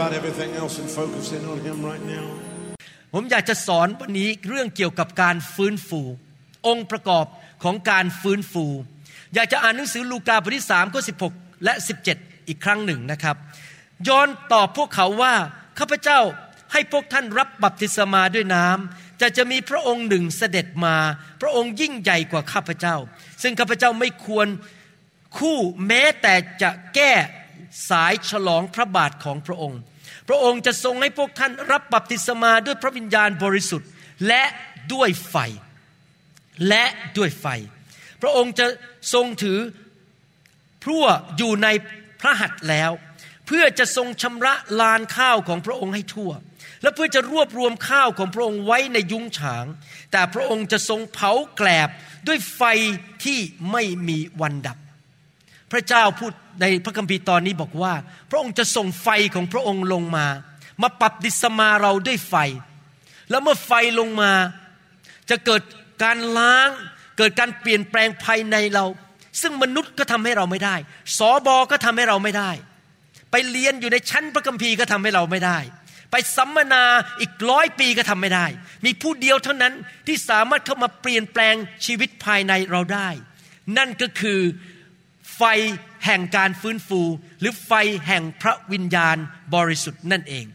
about everything else and focus in on Him right now. ผมอยากจะสอนวันนี้เรื่องเกี่ยวกับการฟื้นฟู องค์ประกอบของการฟื้นฟู อยากจะอ่านหนังสือลูกาบทที่3ข้อ16 และ 17 อีกครั้งหนึ่งนะครับยอนตอบพวกเขาว่าข้าพเจ้าให้พวกท่านรับบัพติศมาด้วยน้ำแต่จะมีพระองค์หนึ่งเสด็จมา พระองค์ยิ่งใหญ่กว่าข้าพเจ้า ซึ่งข้าพเจ้าไม่ควรคู่แม้แต่จะแก้สายฉลองพระบาทของพระองค์ พระองค์จะทรงให้พวกท่านรับบัพติศมาด้วยพระวิญญาณบริสุทธิ์ และด้วยไฟ และด้วยไฟ พระองค์จะทรงถือพรั่วอยู่ในพระหัตถ์แล้ว เพื่อจะทรงชำระลานข้าวของพระองค์ให้ทั่ว และเพื่อจะรวบรวมข้าวของพระองค์ไว้ในยุ้งฉาง แต่พระองค์จะทรงเผาแกลบด้วยไฟที่ไม่มีวันดับ พระเจ้าพูด ในพระคัมภีร์ตอนนี้บอกว่า พระองค์จะส่งไฟของพระองค์ลงมา มาปรับดิสมาเราด้วยไฟ แล้วเมื่อไฟลงมา จะเกิดการล้าง เกิดการเปลี่ยนแปลงภายในเรา ซึ่งมนุษย์ก็ทำให้เราไม่ได้ สอบอก็ทำให้เราไม่ได้ ไปเรียนอยู่ในชั้นพระคัมภีร์ก็ทำให้เราไม่ได้ ไปสัมมนาอีกร้อยปีก็ทำไม่ได้ มีผู้เดียวเท่านั้นที่สามารถเข้ามาเปลี่ยนแปลงชีวิตภายในเราได้ นั่นก็คือ ไฟแห่งการฟื้นฟู หรือไฟแห่งพระวิญญาณบริสุทธิ์นั่นเอง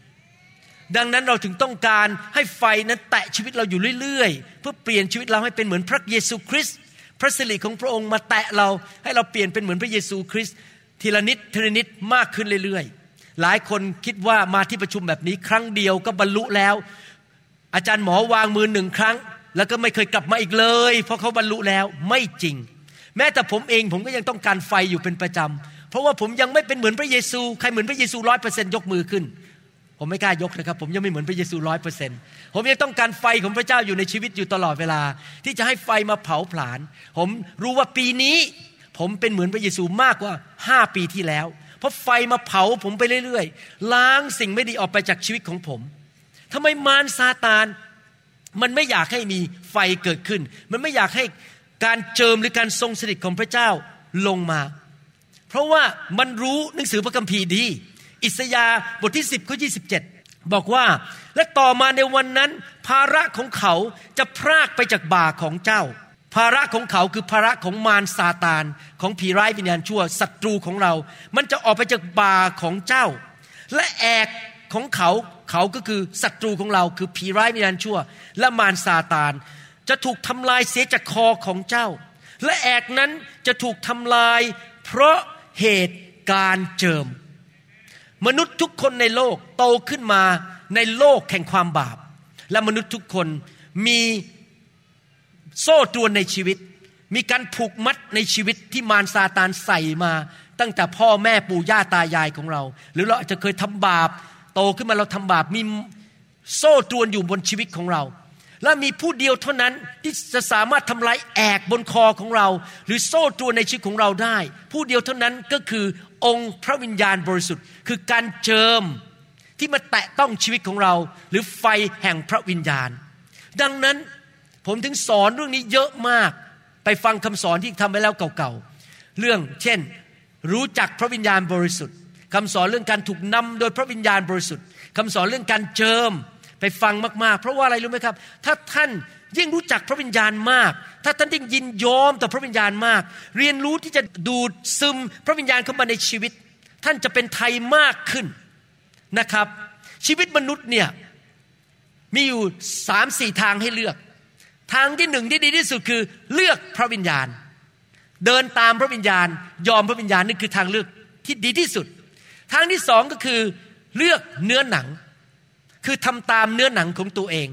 ดังนั้นเราถึงต้องการให้ไฟนั้นแตะชีวิตเราอยู่เรื่อยๆ เพื่อเปลี่ยนชีวิตเราให้เป็นเหมือนพระเยซูคริสต์พระสิริของพระองค์มาแตะเราให้เราเปลี่ยนเป็นเหมือนพระเยซูคริสต์ทีละนิดทีละนิดมากขึ้นเรื่อยๆ หลายคนคิดว่ามาที่ประชุมแบบนี้ครั้งเดียวก็บรรลุแล้ว อาจารย์หมอวางมือหนึ่งครั้ง แล้วก็ไม่เคยกลับมาอีกเลย เพราะเขาบรรลุแล้วไม่จริง แม้แต่ผมเองผมก็ยังต้องการไฟอยู่เป็นประจำ เพราะว่าผมยังไม่เป็นเหมือนพระเยซู ใครเหมือนพระเยซูร้อยเปอร์เซ็นยกมือขึ้น ผมไม่กล้ายกนะครับ ผมยังไม่เหมือนพระเยซูร้อยเปอร์เซ็นผมยังต้องการไฟของพระเจ้าอยู่ในชีวิตอยู่ตลอดเวลา ที่จะให้ไฟมาเผาผลาญ ผมรู้ว่าปีนี้ผมเป็นเหมือนพระเยซูมากกว่าห้าปีที่แล้ว เพราะไฟมาเผาผมไปเรื่อยๆ ล้างสิ่งไม่ดีออกไปจากชีวิตของผมทำไมมารซาตานมันไม่อยากให้มีไฟเกิดขึ้น มันไม่อยากให้ การเจิมหรือการทรงสถิตของพระเจ้าลงมา เพราะว่ามันรู้หนังสือพระคัมภีร์ดี อิสยาบทที่ 10ข้อ27 บอกว่า และต่อมาในวันนั้น ภาระของเขาจะพรากไปจากบ่าของเจ้า ภาระของเขาคือภาระของมารซาตาน ของผีร้ายวิญญาณชั่วศัตรูของเรา มันจะออกไปจากบ่าของเจ้า และแอกของเขาเขาก็คือศัตรูของเราคือผีร้ายวิญญาณชั่ว และมารซาตาน จะถูกทำลายเสียจากคอของเจ้า และแอกนั้นจะถูกทำลาย เพราะเหตุการเจิม มนุษย์ทุกคนในโลกโตขึ้นมาในโลกแห่งความบาป และมนุษย์ทุกคนมีโซ่ตรวนในชีวิต มีการผูกมัดในชีวิตที่มารซาตานใส่มา ตั้งแต่พ่อแม่ปู่ย่าตายายของเรา หรือเราอาจจะเคยทำบาป โตขึ้นมาเราทำบาปมีโซ่ตรวนอยู่บนชีวิตของเรา และมีผู้เดียวเท่านั้นที่จะสามารถทำลายแอกบนคอของเรา หรือโซ่ตรวนในชีวิตของเราได้ ผู้เดียวเท่านั้นก็คือองค์พระวิญญาณบริสุทธิ์ คือการเจิมที่มาแตะต้องชีวิตของเรา หรือไฟแห่งพระวิญญาณ ดังนั้นผมถึงสอนเรื่องนี้เยอะมากไปฟังคำสอนที่ทำไปแล้วเก่าๆ เรื่องเช่น รู้จักพระวิญญาณบริสุทธิ์คำสอนเรื่องการถูกนำโดยพระวิญญาณบริสุทธิ์คำสอนเรื่องการเจิม ไปฟังมากๆ เพราะว่าอะไรรู้ไหมครับ ถ้าท่านยิ่งรู้จักพระวิญญาณมาก ถ้าท่านยิ่งยินยอมต่อพระวิญญาณมาก เรียนรู้ที่จะดูดซึมพระวิญญาณเข้ามาในชีวิต ท่านจะเป็นไทยมากขึ้นนะครับ ชีวิตมนุษย์เนี่ยมีอยู่สามสี่ทางให้เลือก ทางที่หนึ่งที่ดีที่สุดคือเลือกพระวิญญาณ เดินตามพระวิญญาณ ยอมพระวิญญาณนี่คือทางเลือกที่ดีที่สุด ทางที่สองก็คือเลือกเนื้อหนัง คือทำตามเนื้อหนังของตัวเอง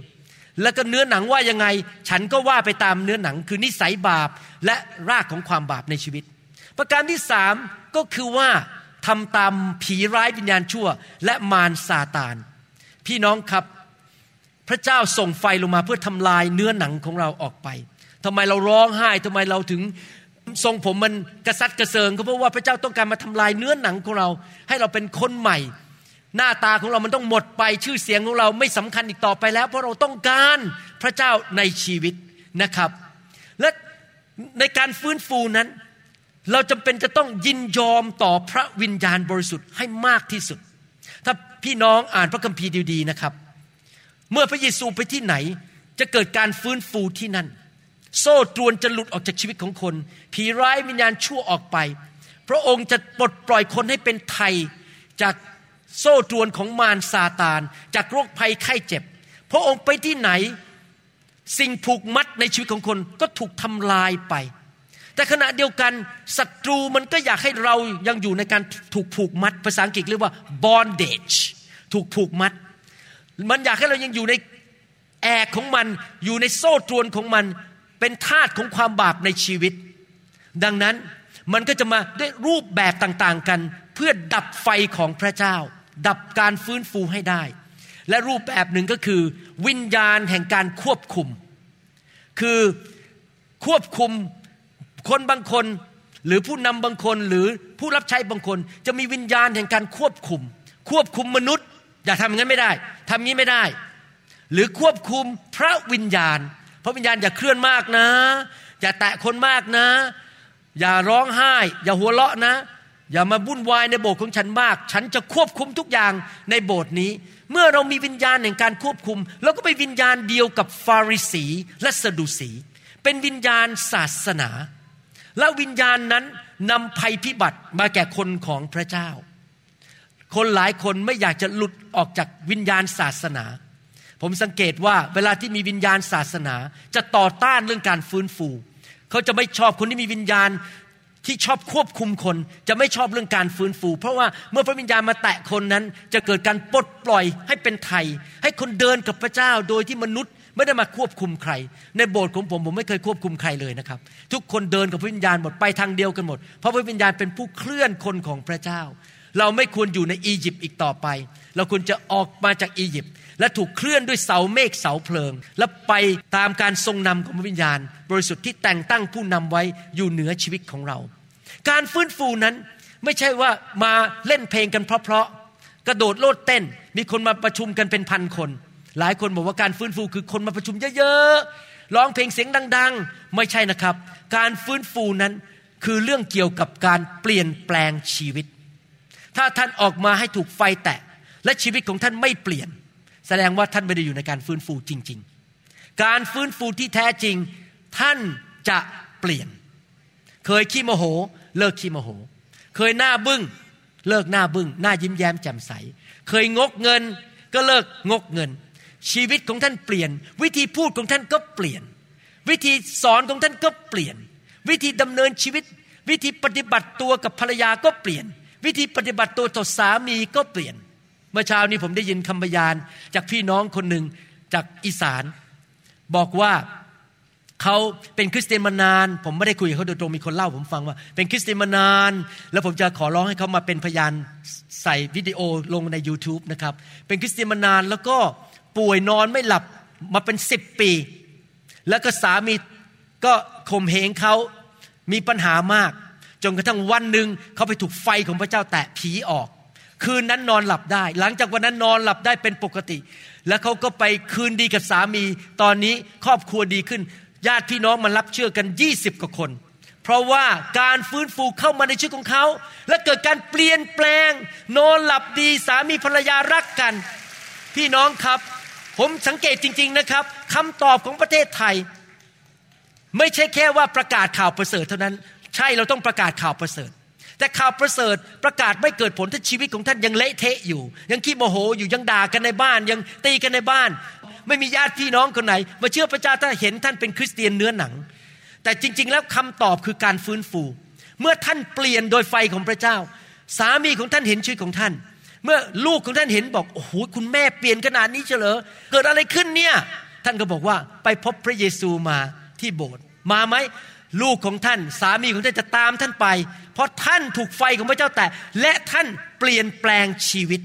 แล้วก็เนื้อหนังว่ายังไง ฉันก็ว่าไปตามเนื้อหนัง คือนิสัยบาปและรากของความบาปในชีวิต ประการที่สามก็คือว่าทำตามผีร้ายวิญญาณชั่ว และมารซาตาน พี่น้องครับพระเจ้าส่งไฟลงมาเพื่อทำลายเนื้อหนังของเราออกไปทำไมเราร้องไห้ทำไมเราถึงทรงผมมันกระซัดกระเซิงก็เพราะว่าพระเจ้าต้องการมาทำลายเนื้อหนังของเรา ให้เราเป็นคนใหม่ หน้าตาของเรามันต้องหมดไปชื่อเสียงของเราไม่สำคัญอีกต่อไปแล้ว เพราะเราต้องการพระเจ้าในชีวิตนะครับ และในการฟื้นฟูนั้น เราจำเป็นจะต้องยินยอมต่อพระวิญญาณบริสุทธิ์ให้มากที่สุด ถ้าพี่น้องอ่านพระคัมภีร์ดีๆนะครับ เมื่อพระเยซูไปที่ไหนจะเกิดการฟื้นฟูที่นั่น โซ่ตรวนจะหลุดออกจากชีวิตของคน ผีร้ายวิญญาณชั่วออกไป พระองค์จะปลดปล่อยคนให้เป็นไทยจาก โซ่ตรวนของมารซาตาน จากโรคภัยไข้เจ็บ พระองค์ไปที่ไหน สิ่งผูกมัดในชีวิตของคนก็ถูกทำลายไป แต่ขณะเดียวกันศัตรูมันก็อยากให้เรายังอยู่ในการถูกผูกมัด ภาษาอังกฤษเรียกว่า bondage ถูกผูกมัด มันอยากให้เรายังอยู่ในแอกของมันอยู่ในโซ่ตรวนของมันเป็นทาสของความบาปในชีวิต ดังนั้นมันก็จะมาด้วยรูปแบบต่างๆกัน เพื่อดับไฟของพระเจ้า ดับการฟื้นฟูให้ได้ และรูปแบบหนึ่งก็คือ วิญญาณแห่งการควบคุม คือควบคุมคนบางคน หรือผู้นำบางคนหรือผู้รับใช้บางคน จะมีวิญญาณแห่งการควบคุม ควบคุมมนุษย์ อย่าทำอย่างนั้นไม่ได้ทำงี้ไม่ได้ หรือควบคุมพระวิญญาณ พระวิญญาณอย่าเคลื่อนมากนะอย่าแตะคนมากนะ อย่าร้องไห้ อย่าหัวเราะนะ อย่ามาวุ่นวายในโบสถ์ของฉันมาก ฉันจะควบคุมทุกอย่างในโบสถ์นี้ เมื่อเรามีวิญญาณแห่งการควบคุมเราก็ไปวิญญาณเดียวกับฟาริสีและสดุสี เป็นวิญญาณศาสนา และวิญญาณนั้นนำภัยพิบัติมาแก่คนของพระเจ้า คนหลายคนไม่อยากจะหลุดออกจากวิญญาณศาสนา ผมสังเกตว่าเวลาที่มีวิญญาณศาสนา จะต่อต้านเรื่องการฟื้นฟู เขาจะไม่ชอบคนที่มีวิญญาณ ที่ชอบควบคุมคนจะไม่ชอบเรื่องการฟื้นฟู เพราะว่าเมื่อพระวิญญาณมาแตะคนนั้น จะเกิดการปลดปล่อยให้เป็นไทย ให้คนเดินกับพระเจ้าโดยที่มนุษย์ไม่ได้มาควบคุมใคร ในโบสถ์ของผมผมไม่เคยควบคุมใครเลยนะครับ ทุกคนเดินกับพระวิญญาณหมดไปทางเดียวกันหมด เพราะพระวิญญาณเป็นผู้เคลื่อนคนของพระเจ้า เราไม่ควรอยู่ในอียิปต์อีกต่อไป เราควรจะออกมาจากอียิปต์ และถูกเคลื่อนด้วยเสาเมฆเสาเพลิง และไปตามการทรงนำของพระวิญญาณ บริสุทธิ์ที่แต่งตั้งผู้นำไว้อยู่เหนือชีวิตของเรา การฟื้นฟูนั้นไม่ใช่ว่ามาเล่นเพลงกันเพราะๆกระโดดโลดเต้น มีคนมาประชุมกันเป็นพันคน หลายคนบอกว่าการฟื้นฟูคือคนมาประชุมเยอะๆร้องเพลงเสียงดัง ๆ ไม่ใช่นะครับ การฟื้นฟูนั้นคือเรื่องเกี่ยวกับการเปลี่ยนแปลงชีวิต ถ้าท่านออกมาให้ถูกไฟแตะและชีวิตของท่านไม่เปลี่ยน แสดงว่าท่านไม่ได้อยู่ในการฟื้นฟูจริง ๆ การฟื้นฟูที่แท้จริง ท่านจะเปลี่ยน เคยขี้โมโห เลิกขี้โมโห เคยหน้าบึง้ง เลิกหน้าบึง้ง หน้ายิ้มแย้มแจ่มใส เคยงกเงินก็เลิกงกเงิน ชีวิตของท่านเปลี่ยน วิธีพูดของท่านก็เปลี่ยน วิธีสอนของท่านก็เปลี่ยน วิธีดำเนินชีวิต วิธีปฏิบัติตัวกับภรรยาก็เปลี่ยน วิธีปฏิบัติตัวต่อสามีก็เปลี่ยน เมื่อเช้านี้ผมได้ยินคำพยานจากพี่น้องคนหนึ่งจากอีสาน บอกว่าเขาเป็นคริสเตียนมานาน ผมไม่ได้คุยกับเขาโดยตรงมีคนเล่าผมฟังว่า เป็นคริสเตียนมานาน แล้วผมจะขอร้องให้เขามาเป็นพยานใส่วิดีโอลงใน YouTube นะครับเป็นคริสเตียนมานานแล้วก็ป่วยนอนไม่หลับมาเป็นสิบปี แล้วก็สามีก็ข่มเหงเขามีปัญหามากจนกระทั่งวันหนึ่งเขาไปถูกไฟของพระเจ้าแตะผีออก คืนนั้นนอนหลับได้ หลังจากวันนั้นนอนหลับได้เป็นปกติ แล้วเขาก็ไปคืนดีกับสามี ตอนนี้ครอบครัวดีขึ้น ญาติพี่น้องมารับเชื่อกันยี่สิบกว่าคน เพราะว่าการฟื้นฟูเข้ามาในชีวิตของเขา และเกิดการเปลี่ยนแปลง นอนหลับดีสามีภรรยารักกัน พี่น้องครับ ผมสังเกตจริง ๆนะครับคำตอบของประเทศไทย ไม่ใช่แค่ว่าประกาศข่าวประเสริฐเท่านั้น ใช่เราต้องประกาศข่าวประเสริฐ แต่ข่าวประเสริฐประกาศไม่เกิดผลถ้าชีวิตของท่านยังเละเทะอยู่ ยังขี้โมโหอยู่ยังด่ากันในบ้าน ยังตีกันในบ้าน ไม่มีญาติพี่น้องคนไหน มาเชื่อพระเจ้าถ้าเห็นท่านเป็นคริสเตียนเนื้อหนัง แต่จริง ๆ แล้วคำตอบคือการฟื้นฟู เมื่อท่านเปลี่ยนโดยไฟของพระเจ้า สามีของท่านเห็นชีวิตของท่าน เมื่อลูกของท่านเห็นบอกโอ้โหคุณแม่เปลี่ยนขนาดนี้เฉลอเกิดอะไรขึ้นเนี่ยท่านก็บอกว่าไปพบพระเยซูมาที่โบสถ์มาไหม ลูกของท่านสามีของท่านจะตามท่านไป เพราะท่านถูกไฟของพระเจ้าแตะและท่านเปลี่ยนแปลงชีวิต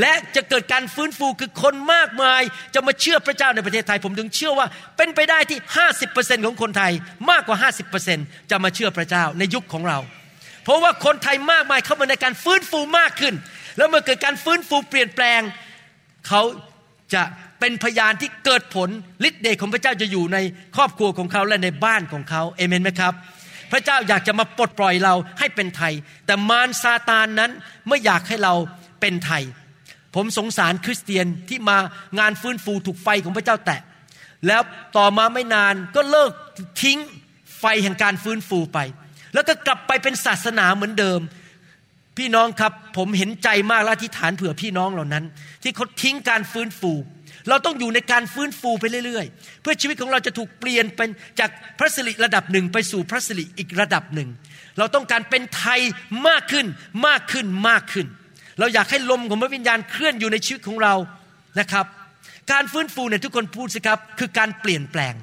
และจะเกิดการฟื้นฟูคือคนมากมาย จะมาเชื่อพระเจ้าในประเทศไทย ผมถึงเชื่อว่าเป็นไปได้ที่ 50%ของคนไทยมากกว่า 50%จะมาเชื่อพระเจ้าในยุคของเรา เพราะว่าคนไทยมากมายเข้ามาในการฟื้นฟูมากขึ้น แล้วเมื่อเกิดการฟื้นฟูเปลี่ยนแปลง เขาจะ เป็นพยานที่เกิดผลฤทธิ์เดชของพระเจ้าจะอยู่ในครอบครัวของเขาและในบ้านของเขาเอเมนไหมครับ พระเจ้าอยากจะมาปลดปล่อยเราให้เป็นไทย แต่มารซาตานนั้นไม่อยากให้เราเป็นไทย ผมสงสารคริสเตียนที่มางานฟื้นฟูถูกไฟของพระเจ้าแตะ แล้วต่อมาไม่นานก็เลิกทิ้งไฟแห่งการฟื้นฟูไป แล้วก็กลับไปเป็นศาสนาเหมือนเดิมพี่น้องครับผมเห็นใจมากและที่ฐานเผื่อพี่น้องเหล่านั้น ที่เขาทิ้งการฟื้นฟู เราต้องอยู่ในการฟื้นฟูไปเรื่อยๆ เพื่อชีวิตของเราจะถูกเปลี่ยนเป็นจากพระสิริระดับหนึ่งไปสู่พระสิริอีกระดับหนึ่ง เราต้องการเป็นไทยมากขึ้นมากขึ้นมากขึ้น เราอยากให้ลมของพระวิญญาณเคลื่อนอยู่ในชีวิตของเรานะครับ การฟื้นฟูเนี่ยทุกคนพูดสิครับ คือการเปลี่ยนแปลง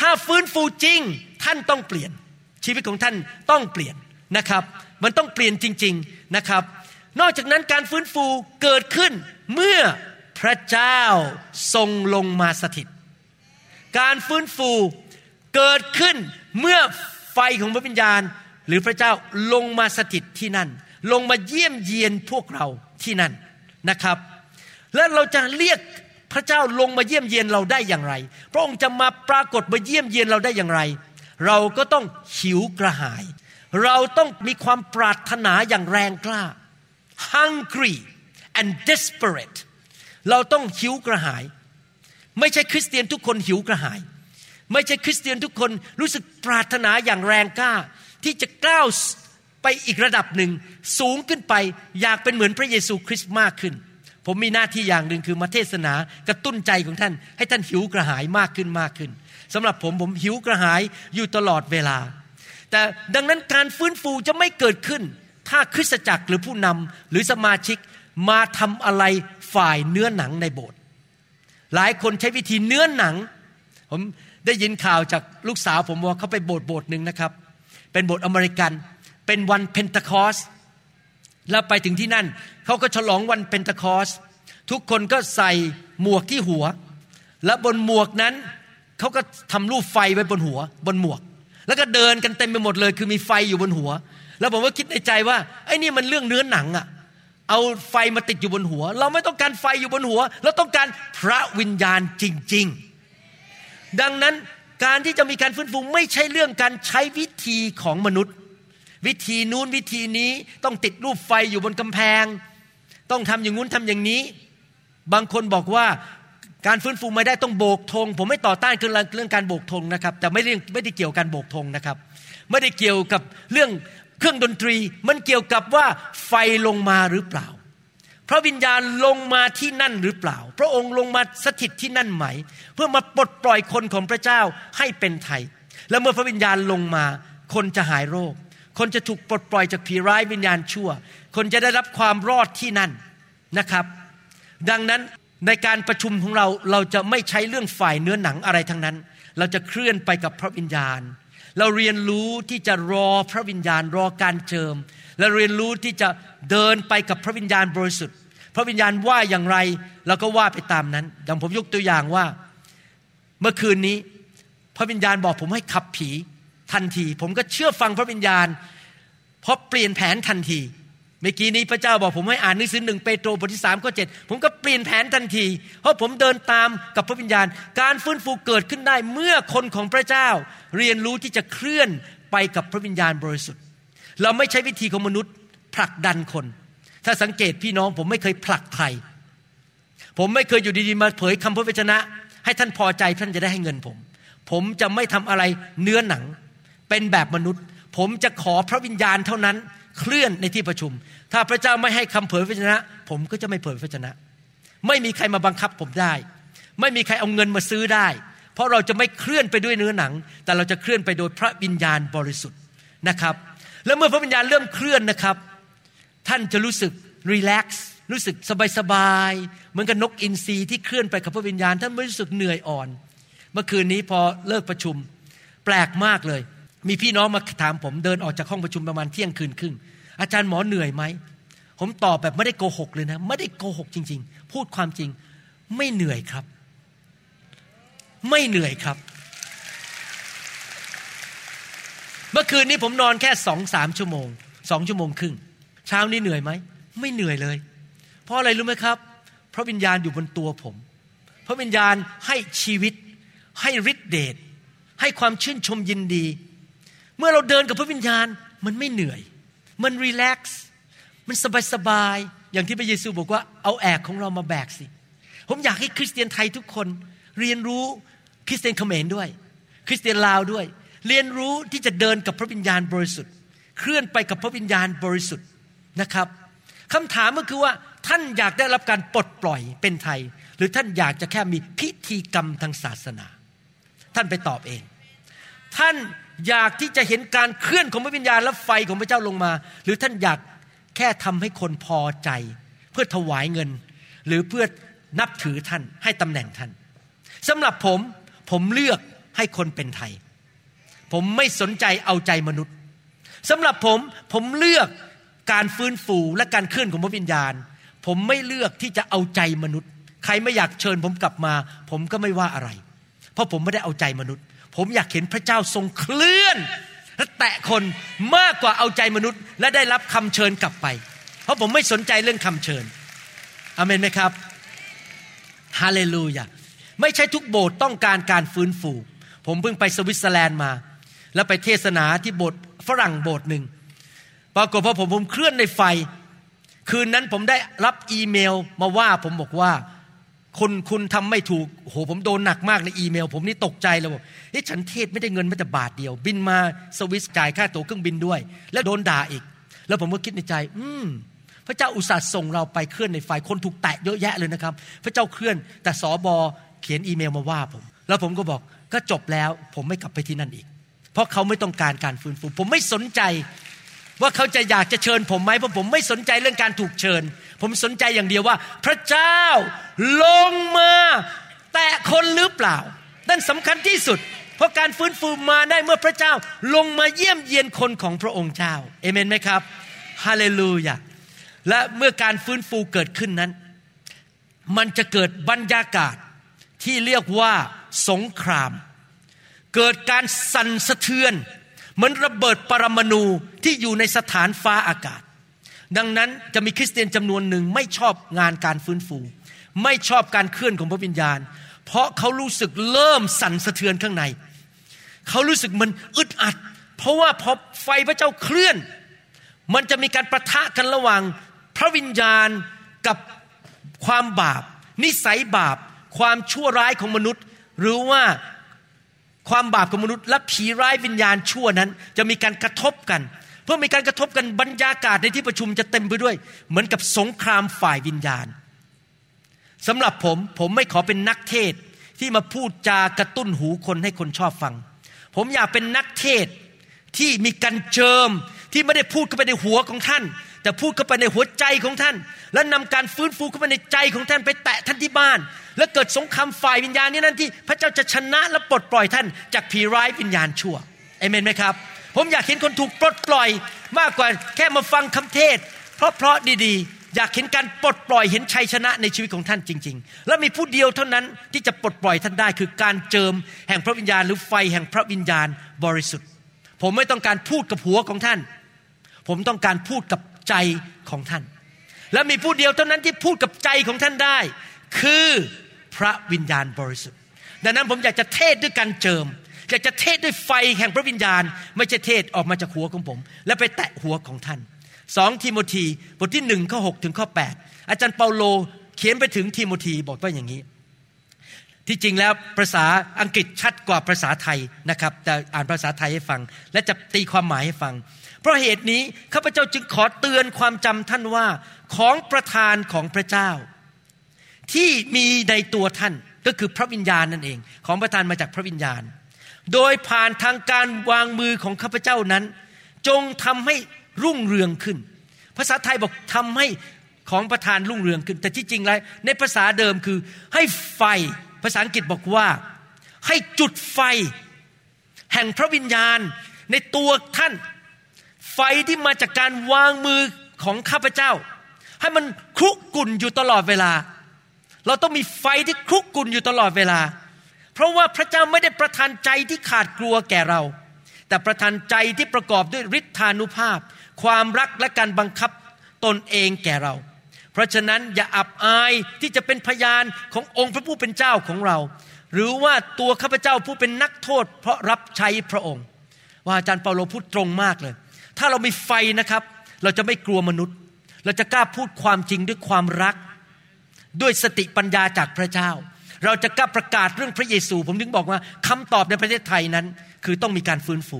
ถ้าฟื้นฟูจริงท่านต้องเปลี่ยน ชีวิตของท่านต้องเปลี่ยนนะครับ มันต้องเปลี่ยนจริง ๆนะครับ นอกจากนั้นการฟื้นฟูเกิดขึ้นเมื่อ พระเจ้าทรงลงมาสถิต การฟื้นฟูเกิดขึ้นเมื่อไฟของพระวิญญาณ หรือพระเจ้าลงมาสถิตที่นั่น ลงมาเยี่ยมเยียนพวกเราที่นั่นนะครับ แล้วเราจะเรียกพระเจ้าลงมาเยี่ยมเยียนเราได้อย่างไร พระองค์จะมาปรากฏมาเยี่ยมเยียนเราได้อย่างไร เราก็ต้องหิวกระหาย เราต้องมีความปรารถนาอย่างแรงกล้า hungry and desperate เราต้องหิวกระหาย ไม่ใช่คริสเตียนทุกคนหิวกระหาย ไม่ใช่คริสเตียนทุกคนรู้สึกปรารถนาอย่างแรงกล้า ที่จะก้าวไปอีกระดับหนึ่ง สูงขึ้นไปอยากเป็นเหมือนพระเยซูคริสต์มากขึ้น ผมมีหน้าที่อย่างหนึ่งคือมาเทศนากระตุ้นใจของท่าน ให้ท่านหิวกระหายมากขึ้นมากขึ้นสำหรับผมผมหิวกระหายอยู่ตลอดเวลา แต่ดังนั้นการฟื้นฟูจะไม่เกิดขึ้น ถ้าคริสตจักรหรือผู้นำหรือสมาชิก มาทำอะไรฝ่ายเนื้อหนังในโบสถ์หลายคนใช้วิธีเนื้อหนัง ผมได้ยินข่าวจากลูกสาวผมว่าเขาไปโบสถ์โบสถ์หนึ่งนะครับ เป็นโบสถ์อเมริกัน เป็นวันเพนเทคอสต์แล้วไปถึงที่นั่นเขาก็ฉลองวันเพนทคอสทุกคนก็ใส่หมวกที่หัว และบนหมวกนั้นเขาก็ทำรูปไฟไว้บนหัว บนหมวก แล้วก็เดินกันเต็มไปหมดเลย คือมีไฟอยู่บนหัว แล้วผมก็คิดในใจว่าไอ้นี่มันเรื่องเนื้อหนังอะ เอาไฟมาติดอยู่บนหัว เราไม่ต้องการไฟอยู่บนหัว เราต้องการพระวิญญาณจริง ๆ ดังนั้นการที่จะมีการฟื้นฟูไม่ใช่เรื่องการใช้วิธีของมนุษย์ วิธีนู้นวิธีนี้ต้องติดรูปไฟอยู่บนกำแพง ต้องทำอย่างนู้นทำอย่างนี้ บางคนบอกว่าการฟื้นฟูไม่ได้ต้องโบกธงผมไม่ต่อต้านเรื่องการโบกธงนะครับ แต่ไม่เรื่องไม่ได้เกี่ยวกับการโบกธงนะครับ ไม่ได้เกี่ยวกับเรื่อง เครื่องดนตรีมันเกี่ยวกับว่าไฟลงมาหรือเปล่า พระวิญญาณลงมาที่นั่นหรือเปล่า พระองค์ลงมาสถิตที่นั่นไหม เพื่อมาปลดปล่อยคนของพระเจ้าให้เป็นไทย แล้วเมื่อพระวิญญาณลงมา คนจะหายโรค คนจะถูกปลดปล่อยจากผีร้ายวิญญาณชั่ว คนจะได้รับความรอดที่นั่นนะครับ ดังนั้นในการประชุมของเราเราจะไม่ใช้เรื่องฝ่ายเนื้อหนังอะไรทั้งนั้น เราจะเคลื่อนไปกับพระวิญญาณ เราเรียนรู้ที่จะรอพระวิญญาณรอการเจิม และเรียนรู้ที่จะเดินไปกับพระวิญญาณบริสุทธิ์ พระวิญญาณว่าอย่างไรเราก็ว่าไปตามนั้น อย่างผมยกตัวอย่างว่า เมื่อคืนนี้ พระวิญญาณบอกผมให้ขับผีทันที ผมก็เชื่อฟังพระวิญญาณเพราะเปลี่ยนแผนทันที เมื่อกี้นี้พระเจ้าบอกผมให้อ่านหนังสือหนึ่งเปโตรบทที่สามข้อเจ็ดผมก็เปลี่ยนแผนทันที เพราะผมเดินตามกับพระวิญญาณ การฟื้นฟูเกิดขึ้นได้เมื่อคนของพระเจ้า เรียนรู้ที่จะเคลื่อนไปกับพระวิญญาณบริสุทธิ์ เราไม่ใช้วิธีของมนุษย์ผลักดันคน ถ้าสังเกตพี่น้องผมไม่เคยผลักใคร ผมไม่เคยอยู่ดีๆมาเผยคำพระวจนะ ให้ท่านพอใจท่านจะได้ให้เงินผม ผมจะไม่ทำอะไรเนื้อหนัง เป็นแบบมนุษย์ ผมจะขอพระวิญญาณเท่านั้น เคลื่อนในที่ประชุม ถ้าพระเจ้าไม่ให้คำเผยพระวจนะ ผมก็จะไม่เผยพระวจนะ ไม่มีใครมาบังคับผมได้ ไม่มีใครเอาเงินมาซื้อได้ เพราะเราจะไม่เคลื่อนไปด้วยเนื้อหนัง แต่เราจะเคลื่อนไปโดยพระวิญญาณบริสุทธิ์นะครับ แล้วเมื่อพระวิญญาณเริ่มเคลื่อนนะครับ ท่านจะรู้สึกรีแลกซ์รู้สึกสบายๆเหมือนกับนกอินทรีที่เคลื่อนไปกับพระวิญญาณ ท่านไม่รู้สึกเหนื่อยอ่อน เมื่อคืนนี้พอเลิกประชุม แปลกมากเลย มีพี่น้องมาถามผมเดินออกจากห้องประชุมประมาณเที่ยงคืนครึ่ง อาจารย์หมอเหนื่อยไหม ผมตอบแบบไม่ได้โกหกเลยนะ ไม่ได้โกหกจริง ๆ พูดความจริง ไม่เหนื่อยครับ ไม่เหนื่อยครับ เมื่อคืนนี้ผมนอนแค่สองสามชั่วโมงสองชั่วโมงครึ่ง เช้านี้เหนื่อยไหม ไม่เหนื่อยเลย เพราะอะไรรู้ไหมครับ เพราะวิญญาณอยู่บนตัวผมพระวิญญาณให้ชีวิต ให้ฤทธิเดช ให้ความชื่นชมยินดี เมื่อเราเดินกับพระวิญญาณมันไม่เหนื่อย มันรีแลกซ์มันสบายสบายอย่างที่พระเยซูบอกว่าเอาแอกของเรามาแบกสิ ผมอยากให้คริสเตียนไทยทุกคนเรียนรู้คริสเตียนเขมรด้วย คริสเตียนลาวด้วย เรียนรู้ที่จะเดินกับพระวิญญาณบริสุทธิ์ เคลื่อนไปกับพระวิญญาณบริสุทธิ์นะครับคำถามก็คือว่าท่านอยากได้รับการปลดปล่อยเป็นไทย หรือท่านอยากจะแค่มีพิธีกรรมทางศาสนา ท่านไปตอบเอง ท่าน อยากที่จะเห็นการเคลื่อนของพระวิญญาณและไฟของพระเจ้าลงมา หรือท่านอยากแค่ทำให้คนพอใจ เพื่อถวายเงิน หรือเพื่อนับถือท่านให้ตำแหน่งท่านสำหรับผมผมเลือกให้คนเป็นไทย ผมไม่สนใจเอาใจมนุษย์สำหรับผมผมเลือกการฟื้นฟูและการเคลื่อนของพระวิญญาณ ผมไม่เลือกที่จะเอาใจมนุษย์ ใครไม่อยากเชิญผมกลับมา ผมก็ไม่ว่าอะไร เพราะผมไม่ได้เอาใจมนุษย์ ผมอยากเห็นพระเจ้าทรงเคลื่อน และแตะคนมากกว่าเอาใจมนุษย์ และได้รับคำเชิญกลับไป เพราะผมไม่สนใจเรื่องคำเชิญอเมนไหมครับฮาเลลูยาไม่ใช่ทุกโบสถ์ต้องการการฟื้นฟู ผมเพิ่งไปสวิตเซอร์แลนด์มา แล้วไปเทศนาที่โบสถ์ฝรั่งโบสถ์หนึ่งปรากฏพอผมผมเคลื่อนในไฟ คืนนั้นผมได้รับอีเมลมาว่าผมบอกว่า คุณคุณทำไม่ถูกโหผมโดนหนักมากในอีเมล ผมนี่ตกใจเลยบอกเฮ้ยฉันเทศไม่ได้เงินแม้แต่บาทเดียว บินมาสวิสจ่ายค่าตั๋วเครื่องบินด้วย แล้วโดนด่าอีก แล้วผมก็คิดในใจ อืมพระเจ้าอุตส่าห์ส่งเราไปเคลื่อนในไฟคนถูกแตะเยอะแยะเลยนะครับ พระเจ้าเคลื่อนแต่สอบอเขียนอีเมลมาว่าผม แล้วผมก็บอกก็จบแล้ว ผมไม่กลับไปที่นั่นอีก เพราะเขาไม่ต้องการการฟื้นฟู ผมไม่สนใจว่าเขาจะอยากจะเชิญผมไหมเพราะผมไม่สนใจเรื่องการถูกเชิญ ผมสนใจอย่างเดียวว่า พระเจ้าลงมาแตะคนหรือเปล่า นั่นสำคัญที่สุด เพราะการฟื้นฟูมาได้เมื่อพระเจ้าลงมาเยี่ยมเยียนคนของพระองค์เจ้าเอเมนไหมครับฮาเลลูยาและเมื่อการฟื้นฟูเกิดขึ้นนั้น มันจะเกิดบรรยากาศที่เรียกว่าสงคราม เกิดการสั่นสะเทือน เหมือนระเบิดปรมาณูที่อยู่ในสถานฟ้าอากาศ ดังนั้นจะมีคริสเตียนจำนวนหนึ่งไม่ชอบงานการฟื้นฟู ไม่ชอบการเคลื่อนของพระวิญญาณ เพราะเขารู้สึกเริ่มสั่นสะเทือนข้างใน เขารู้สึกมันอึดอัด เพราะว่าพอไฟพระเจ้าเคลื่อน มันจะมีการประทะกันระหว่างพระวิญญาณกับความบาป นิสัยบาป ความชั่วร้ายของมนุษย์ หรือว่าความบาปของมนุษย์ และผีร้ายวิญญาณชั่วนั้น จะมีการกระทบกัน เพื่อมีการกระทบกันบรรยากาศในที่ประชุมจะเต็มไปด้วย เหมือนกับสงครามฝ่ายวิญญาณสำหรับผมผมไม่ขอเป็นนักเทศที่มาพูดจากระตุ้นหูคนให้คนชอบฟัง ผมอยากเป็นนักเทศที่มีการเจิมที่ไม่ได้พูดเข้าไปในหัวของท่าน แต่พูดเข้าไปในหัวใจของท่าน และนำการฟื้นฟูเข้าไปในใจของท่านไปแตะท่านที่บ้าน และเกิดสงครามฝ่ายวิญญาณนี่นั่นที่ พระเจ้าจะชนะและปลดปล่อยท่านจากผีร้ายวิญญาณชั่วเอเมนไหมครับ ผมอยากเห็นคนถูกปลดปล่อยมากกว่าแค่มาฟังคำเทศ เพราะเพราะดีๆ อยากเห็นการปลดปล่อยเห็นชัยชนะในชีวิตของท่านจริง ๆ และมีผู้เดียวเท่านั้นที่จะปลดปล่อยท่านได้ คือการเจิมแห่งพระวิญญาณหรือไฟแห่งพระวิญญาณบริสุทธิ์ ผมไม่ต้องการพูดกับหัวของท่าน ผมต้องการพูดกับใจของท่าน และมีผู้เดียวเท่านั้นที่พูดกับใจของท่านได้ คือพระวิญญาณบริสุทธิ์ ดังนั้นผมอยากจะเทศด้วยการเจิม อยากจะเทศด้วยไฟแห่งพระวิญญาณ ไม่ใช่เทศออกมาจากหัวของผม และไปแตะหัวของท่านสองทิโมธีบทที่หนึ่งข้อหถึงข้อ 8 อาจารย์เปาโลเขียนไปถึงทิโมธีบอกว่าอย่างนี้ ที่จริงแล้วภาษาอังกฤษชัดกว่าภาษาไทยนะครับ แต่อ่านภาษาไทยให้ฟัง และจะตีความหมายให้ฟัง เพราะเหตุนี้ข้าพเจ้าจึงขอเตือนความจำท่านว่าของประธานของพระเจ้า ที่มีในตัวท่านก็คือพระวิญญาณนั่นเอง ของประธานมาจากพระวิญญาณ โดยผ่านทางการวางมือของข้าพเจ้านั้น จงทำให้รุ่งเรืองขึ้น ภาษาไทยบอกทำให้ของประธานรุ่งเรืองขึ้น แต่ที่จริงแล้วในภาษาเดิมคือ ให้ไฟภาษาอังกฤษบอกว่า ให้จุดไฟ แห่งพระวิญญาณในตัวท่าน ไฟที่มาจากการวางมือของข้าพเจ้า ให้มันคลุกกุ่นอยู่ตลอดเวลา เราต้องมีไฟที่คลุกกุ่นอยู่ตลอดเวลา เพราะว่าพระเจ้าไม่ได้ประทานใจที่ขาดกลัวแก่เรา แต่ประทานใจที่ประกอบด้วยฤทธานุภาพ ความรักและการบังคับตนเองแก่เรา เพราะฉะนั้นอย่าอับอายที่จะเป็นพยานขององค์พระผู้เป็นเจ้าของเรา หรือว่าตัวข้าพเจ้าผู้เป็นนักโทษ เพราะรับใช้พระองค์ ว่าอาจารย์เปาโลพูดตรงมากเลย ถ้าเรามีไฟนะครับ เราจะไม่กลัวมนุษย์ เราจะกล้าพูดความจริงด้วยความรัก ด้วยสติปัญญาจากพระเจ้า เราจะกล้าประกาศเรื่องพระเยซู ผมถึงบอกว่าคำตอบในประเทศไทยนั้น คือต้องมีการฟื้นฟู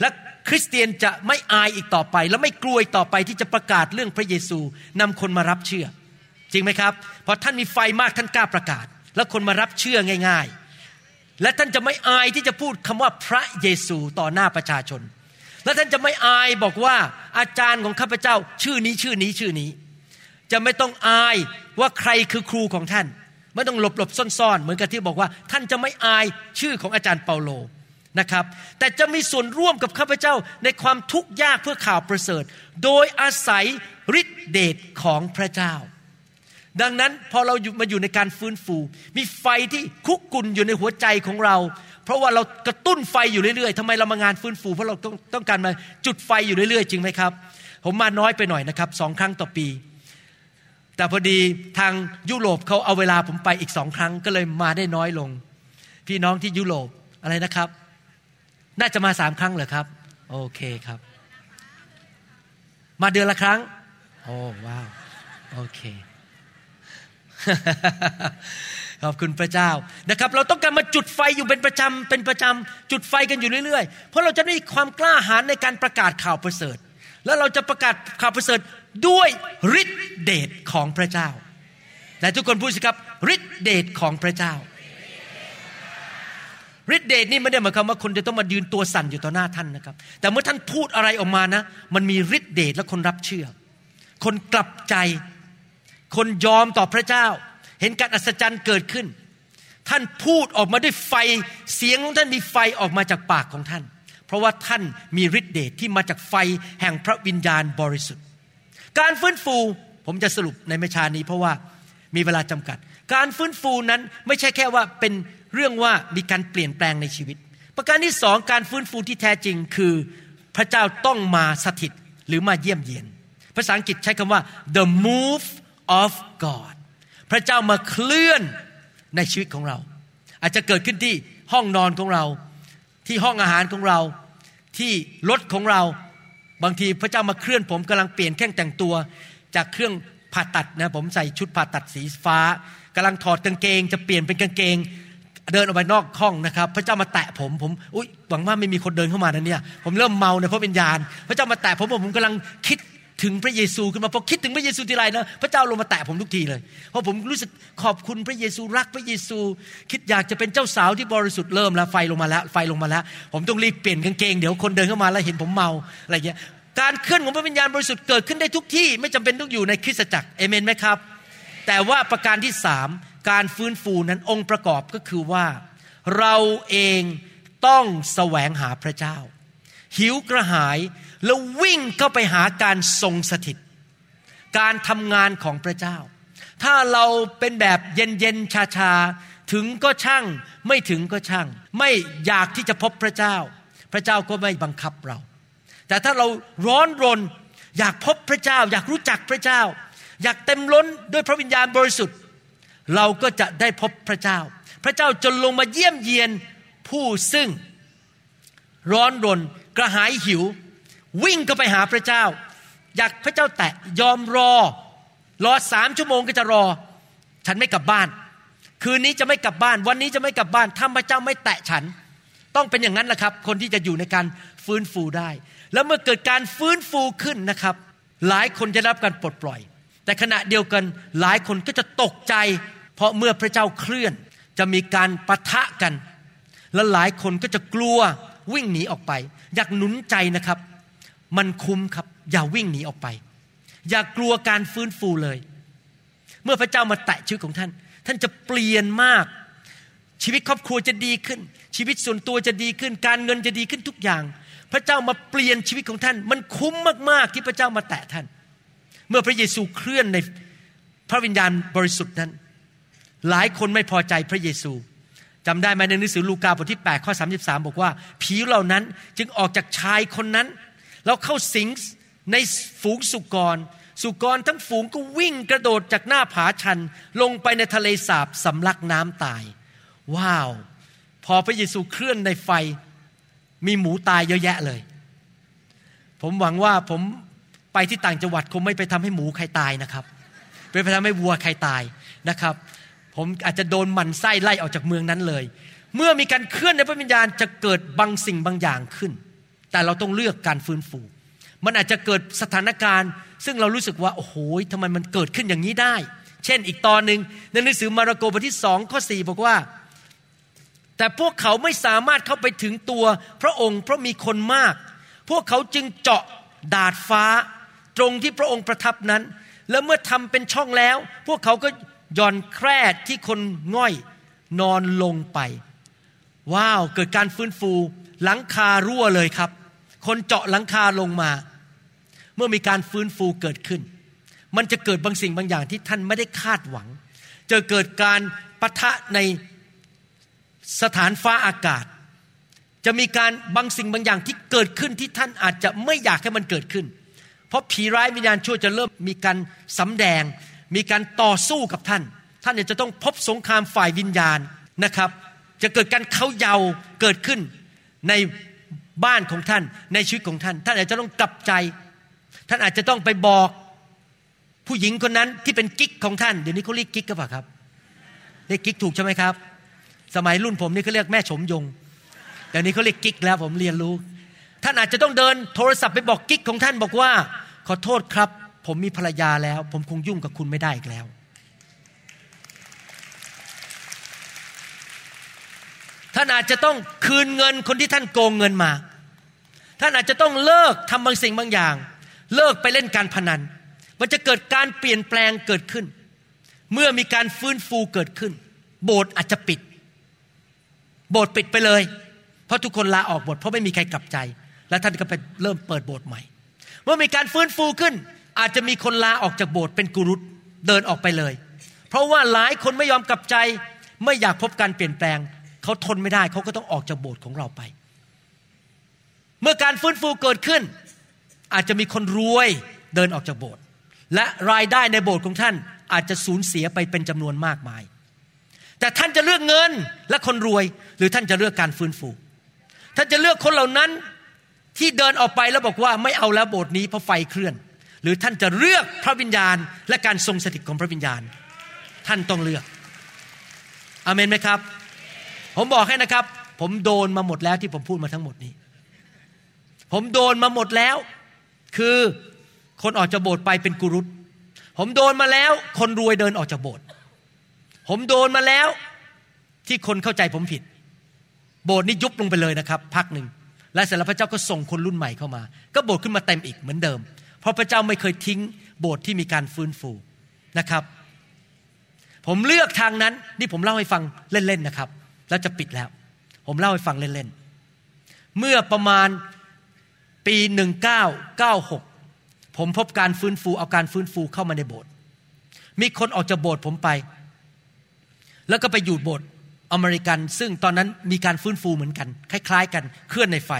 และคริสเตียนจะไม่อายอีกต่อไป และไม่กลัวอีกต่อไปที่จะประกาศเรื่องพระเยซูนำคนมารับเชื่อ จริงไหมครับเพราะท่านมีไฟมากท่านกล้าประกาศ แล้วคนมารับเชื่อง่าย ๆ และท่านจะไม่อายที่จะพูดคำว่าพระเยซูต่อหน้าประชาชน และท่านจะไม่อายบอกว่าอาจารย์ของข้าพเจ้า ชื่อนี้ชื่อนี้ชื่อนี้ จะไม่ต้องอายว่าใครคือครูของท่าน ไม่ต้องหลบหลบซ่อนๆ เหมือนกับที่บอกว่า ท่านจะไม่อายชื่อของอาจารย์เปาโลนะครับ แต่จะมีส่วนร่วมกับข้าพเจ้าในความทุกข์ยากเพื่อข่าวประเสริฐ โดยอาศัยฤทธิเดชของพระเจ้า ดังนั้นพอเรามาอยู่ในการฟื้นฟู มีไฟที่คุกกุนอยู่ในหัวใจของเรา เพราะว่าเรากระตุ้นไฟอยู่เรื่อยๆทำไมเรามางานฟื้นฟูเพราะเราต้องต้องการมาจุดไฟอยู่เรื่อยๆ จริงไหมครับ ผมมาน้อยไปหน่อยนะครับสองครั้งต่อปี แต่พอดีทางยุโรปเขาเอาเวลาผมไปอีกสองครั้งก็เลยมาได้น้อยลง พี่น้องที่ยุโรปอะไรนะครับ น่าจะมาสามครั้งเหรอครับ โอเคครับ มาเดือนละครั้ง โอ้ว้าวโอเคขอบคุณพระเจ้านะครับ เราต้องการมาจุดไฟอยู่เป็นประจำเป็นประจำจุดไฟกันอยู่เรื่อยๆ เพราะเราจะได้ความกล้าหาญในการประกาศข่าวประเสริฐ แล้วเราจะประกาศข่าวประเสริฐ ด้วยฤทธิเดชของพระเจ้าแต่ทุกคนพูดสิครับฤทธิเดชของพระเจ้าฤทธิเดชนี่ไม่ได้หมายความว่าคนจะต้องมายืนตัวสั่นอยู่ต่อหน้าท่านนะครับ แต่เมื่อท่านพูดอะไรออกมานะ มันมีฤทธิเดชและคนรับเชื่อ คนกลับใจ คนยอมต่อพระเจ้า เห็นการอัศจรรย์เกิดขึ้น ท่านพูดออกมาด้วยไฟ เสียงของท่านมีไฟออกมาจากปากของท่าน เพราะว่าท่านมีฤทธิเดชที่มาจากไฟแห่งพระวิญญาณบริสุทธิ์ การฟื้นฟูผมจะสรุปในเมชานี้เพราะว่ามีเวลาจำกัด การฟื้นฟูนั้นไม่ใช่แค่ว่าเป็นเรื่องว่ามีการเปลี่ยนแปลงในชีวิต ประการที่สองการฟื้นฟูที่แท้จริงคือพระเจ้าต้องมาสถิตหรือมาเยี่ยมเยียน ภาษาอังกฤษใช้คำว่า the move of God พระเจ้ามาเคลื่อนในชีวิตของเรา อาจจะเกิดขึ้นที่ห้องนอนของเรา ที่ห้องอาหารของเรา ที่รถของเรา บางทีพระเจ้ามาเคลื่อนผมกำลังเปลี่ยนแค่งแต่งตัว จากเครื่องผ่าตัดนะผมใส่ชุดผ่าตัดสีฟ้ากำลังถอดกางเกง จะเปลี่ยนเป็นกางเกง เดินออกไปนอกห้องนะครับ พระเจ้ามาแตะผมผมอุ้ยหวังว่าไม่มีคนเดินเข้ามานะเนี่ยผมเริ่มเมาในพระวิญญาณ พระเจ้ามาแตะผมผมกำลังคิด ถึงพระเยซูขึ้นมาพอคิดถึงพระเยซูทีไรนะพระเจ้าลงมาแตะผมทุกทีเลย เพราะผมรู้สึกขอบคุณพระเยซูรักพระเยซู คิดอยากจะเป็นเจ้าสาวที่บริสุทธิ์เริ่มแล้วไฟลงมาแล้วไฟลงมาแล้ว ผมต้องรีบเปลี่ยนกางเกงเดี๋ยวคนเดินเข้ามาแล้วเห็นผมเมาอะไรเงี้ยการเคลื่อนของพระวิญญาณบริสุทธิ์เกิดขึ้นได้ทุกที่ ไม่จำเป็นต้องอยู่ในคริสตจักรเอเมนไหมครับ แต่ว่าประการที่สามการฟื้นฟูนั้นองค์ประกอบก็คือว่า เราเองต้องแสวงหาพระเจ้า หิวกระหาย แล้ววิ่งเข้าไปหาการทรงสถิต การทำงานของพระเจ้า ถ้าเราเป็นแบบเย็นเย็นชาชาถึงก็ช่าง ไม่ถึงก็ช่าง ไม่อยากที่จะพบพระเจ้า พระเจ้าก็ไม่บังคับเรา แต่ถ้าเราร้อนรนอยากพบพระเจ้า อยากรู้จักพระเจ้า อยากเต็มล้นด้วยพระวิญญาณบริสุทธิ์ เราก็จะได้พบพระเจ้า พระเจ้าจะลงมาเยี่ยมเยียนผู้ซึ่ง ร้อนรนกระหายหิว วิ่งก็ไปหาพระเจ้า อยากพระเจ้าแตะยอมรอ รอสามชั่วโมงก็จะรอ ฉันไม่กลับบ้าน คืนนี้จะไม่กลับบ้าน วันนี้จะไม่กลับบ้านถ้าพระเจ้าไม่แตะฉัน ต้องเป็นอย่างนั้นแหละครับ คนที่จะอยู่ในการฟื้นฟูได้ แล้วเมื่อเกิดการฟื้นฟูขึ้นนะครับ หลายคนจะรับการปลดปล่อย แต่ขณะเดียวกันหลายคนก็จะตกใจ เพราะเมื่อพระเจ้าเคลื่อนจะมีการปะทะกัน และหลายคนก็จะกลัววิ่งหนีออกไป อยากหนุนใจนะครับ มันคุ้มครับ อย่าวิ่งหนีออกไป อย่ากลัวการฟื้นฟูเลย เมื่อพระเจ้ามาแตะชีวิตของท่าน ท่านจะเปลี่ยนมาก ชีวิตครอบครัวจะดีขึ้น ชีวิตส่วนตัวจะดีขึ้น การเงินจะดีขึ้นทุกอย่าง พระเจ้ามาเปลี่ยนชีวิตของท่าน มันคุ้มมากๆที่พระเจ้ามาแตะท่าน เมื่อพระเยซูเคลื่อนในพระวิญญาณบริสุทธิ์นั้น หลายคนไม่พอใจพระเยซูจำได้ไหมในหนังสือลูกาบทที่8ข้อ33 บอกว่า ผีเหล่านั้นจึงออกจากชายคนนั้น แล้วเข้าสิงในฝูงสุกร สุกรทั้งฝูงก็วิ่งกระโดดจากหน้าผาชัน ลงไปในทะเลสาบสำลักน้ำตาย ว้าว พอพระเยซูเคลื่อนในไฟ มีหมูตายเยอะแยะเลย ผมหวังว่าผมไปที่ต่างจังหวัดคงไม่ไปทำให้หมูใครตายนะครับไปทำให้วัวใครตายนะครับ ผมอาจจะโดนมันไส้ไล่ออกจากเมืองนั้นเลย เมื่อมีการเคลื่อนในพระวิญญาณจะเกิดบางสิ่งบางอย่างขึ้น แต่เราต้องเลือกการฟื้นฟู มันอาจจะเกิดสถานการณ์ ซึ่งเรารู้สึกว่า โอ้โหทำไมมันเกิดขึ้นอย่างนี้ได้ เช่นอีกตอนหนึ่งในหนังสือมาระโกบทที่สองข้อสี่บอกว่า แต่พวกเขาไม่สามารถเข้าไปถึงตัวพระองค์เพราะมีคนมาก พวกเขาจึงเจาะดาดฟ้า ตรงที่พระองค์ประทับนั้น แล้วเมื่อทำเป็นช่องแล้ว พวกเขาก็ย่อนแคร่ที่คนง่อยนอนลงไป ว้าว เกิดการฟื้นฟู หลังคารั่วเลยครับ คนเจาะหลังคาลงมา เมื่อมีการฟื้นฟูเกิดขึ้น มันจะเกิดบางสิ่งบางอย่างที่ท่านไม่ได้คาดหวัง จะเกิดการปะทะในสถานฟ้าอากาศ จะมีการบางสิ่งบางอย่างที่เกิดขึ้นที่ท่านอาจจะไม่อยากให้มันเกิดขึ้น เพราะผีร้ายวิญญาณชั่วจะเริ่มมีการสำแดง มีการต่อสู้กับท่าน ท่านจะต้องพบสงครามฝ่ายวิญญาณนะครับ จะเกิดการเขาเยาเกิดขึ้นใน บ้านของท่านในชีวิตของท่าน ท่านอาจจะต้องกลับใจ ท่านอาจจะต้องไปบอกผู้หญิงคนนั้นที่เป็นกิ๊กของท่านเดี๋ยวนี้เขาเรียกกิ๊กก็ปล่าครับเรียกกิ๊กถูกใช่ไหมครับ สมัยรุ่นผมนี่เขาเรียกแม่ชมยงเดี๋ยวนี้เขาเรียกกิ๊กแล้วผมเรียนรู้ ท่านอาจจะต้องเดินโทรศัพท์ไปบอกกิ๊กของท่านบอกว่า ขอโทษครับ ผมมีภรรยาแล้ว ผมคงยุ่งกับคุณไม่ได้อีกแล้ว ท่านอาจจะต้องคืนเงินคนที่ท่านโกงเงินมา ท่านอาจจะต้องเลิกทำบางสิ่งบางอย่าง เลิกไปเล่นการพนัน มันจะเกิดการเปลี่ยนแปลงเกิดขึ้น เมื่อมีการฟื้นฟูเกิดขึ้น โบสถ์อาจจะปิด โบสถ์ปิดไปเลย เพราะทุกคนลาออกหมดเพราะไม่มีใครกลับใจ แล้วท่านก็ไปเริ่มเปิดโบสถ์ใหม่ เมื่อมีการฟื้นฟูขึ้น อาจจะมีคนลาออกจากโบสถ์เป็นกุรุตเดินออกไปเลย เพราะว่าหลายคนไม่ยอมกลับใจ ไม่อยากพบการเปลี่ยนแปลง เขาทนไม่ได้เขาก็ต้องออกจากโบสถ์ของเราไป เมื่อการฟื้นฟูเกิดขึ้น อาจจะมีคนรวยเดินออกจากโบสถ์และรายได้ในโบสถ์ของท่านอาจจะสูญเสียไปเป็นจำนวนมากมาย แต่ท่านจะเลือกเงินและคนรวยหรือท่านจะเลือกการฟื้นฟู ท่านจะเลือกคนเหล่านั้นที่เดินออกไปแล้วบอกว่าไม่เอาแล้วโบสถ์นี้เพราะไฟเคลื่อน หรือท่านจะเลือกพระวิญญาณ และการทรงสถิตของพระวิญญาณ ท่านต้องเลือกอเมนไหมครับ ผมบอกให้นะครับ ผมโดนมาหมดแล้วที่ผมพูดมาทั้งหมดนี้ ผมโดนมาหมดแล้ว คือคนออกจากโบสถ์ไปเป็นกุรุตผมโดนมาแล้ว คนรวยเดินออกจากโบสถ์ผมโดนมาแล้วที่คนเข้าใจผมผิด โบสถ์นี้ยุบลงไปเลยนะครับพักหนึ่งและเสร็จแล้วพระเจ้าก็ส่งคนรุ่นใหม่เข้ามา ก็โบสถ์ขึ้นมาเต็มอีกเหมือนเดิม เพราะพระเจ้าไม่เคยทิ้งโบสถ์ที่มีการฟื้นฟูนะครับ ผมเลือกทางนั้นนี่ผมเล่าให้ฟังเล่นๆนะครับ แล้วจะปิดแล้ว ผมเล่าให้ฟังเล่นๆเมื่อประมาณ ปี 1996 ผมพบการฟื้นฟูเอาการฟื้นฟูเข้ามาในโบสถ์มีคนออกจากโบสถ์ผมไป แล้วก็ไปอยู่โบสถ์อเมริกัน ซึ่งตอนนั้นมีการฟื้นฟูเหมือนกัน คล้าย ๆ กันเคลื่อนในไฟ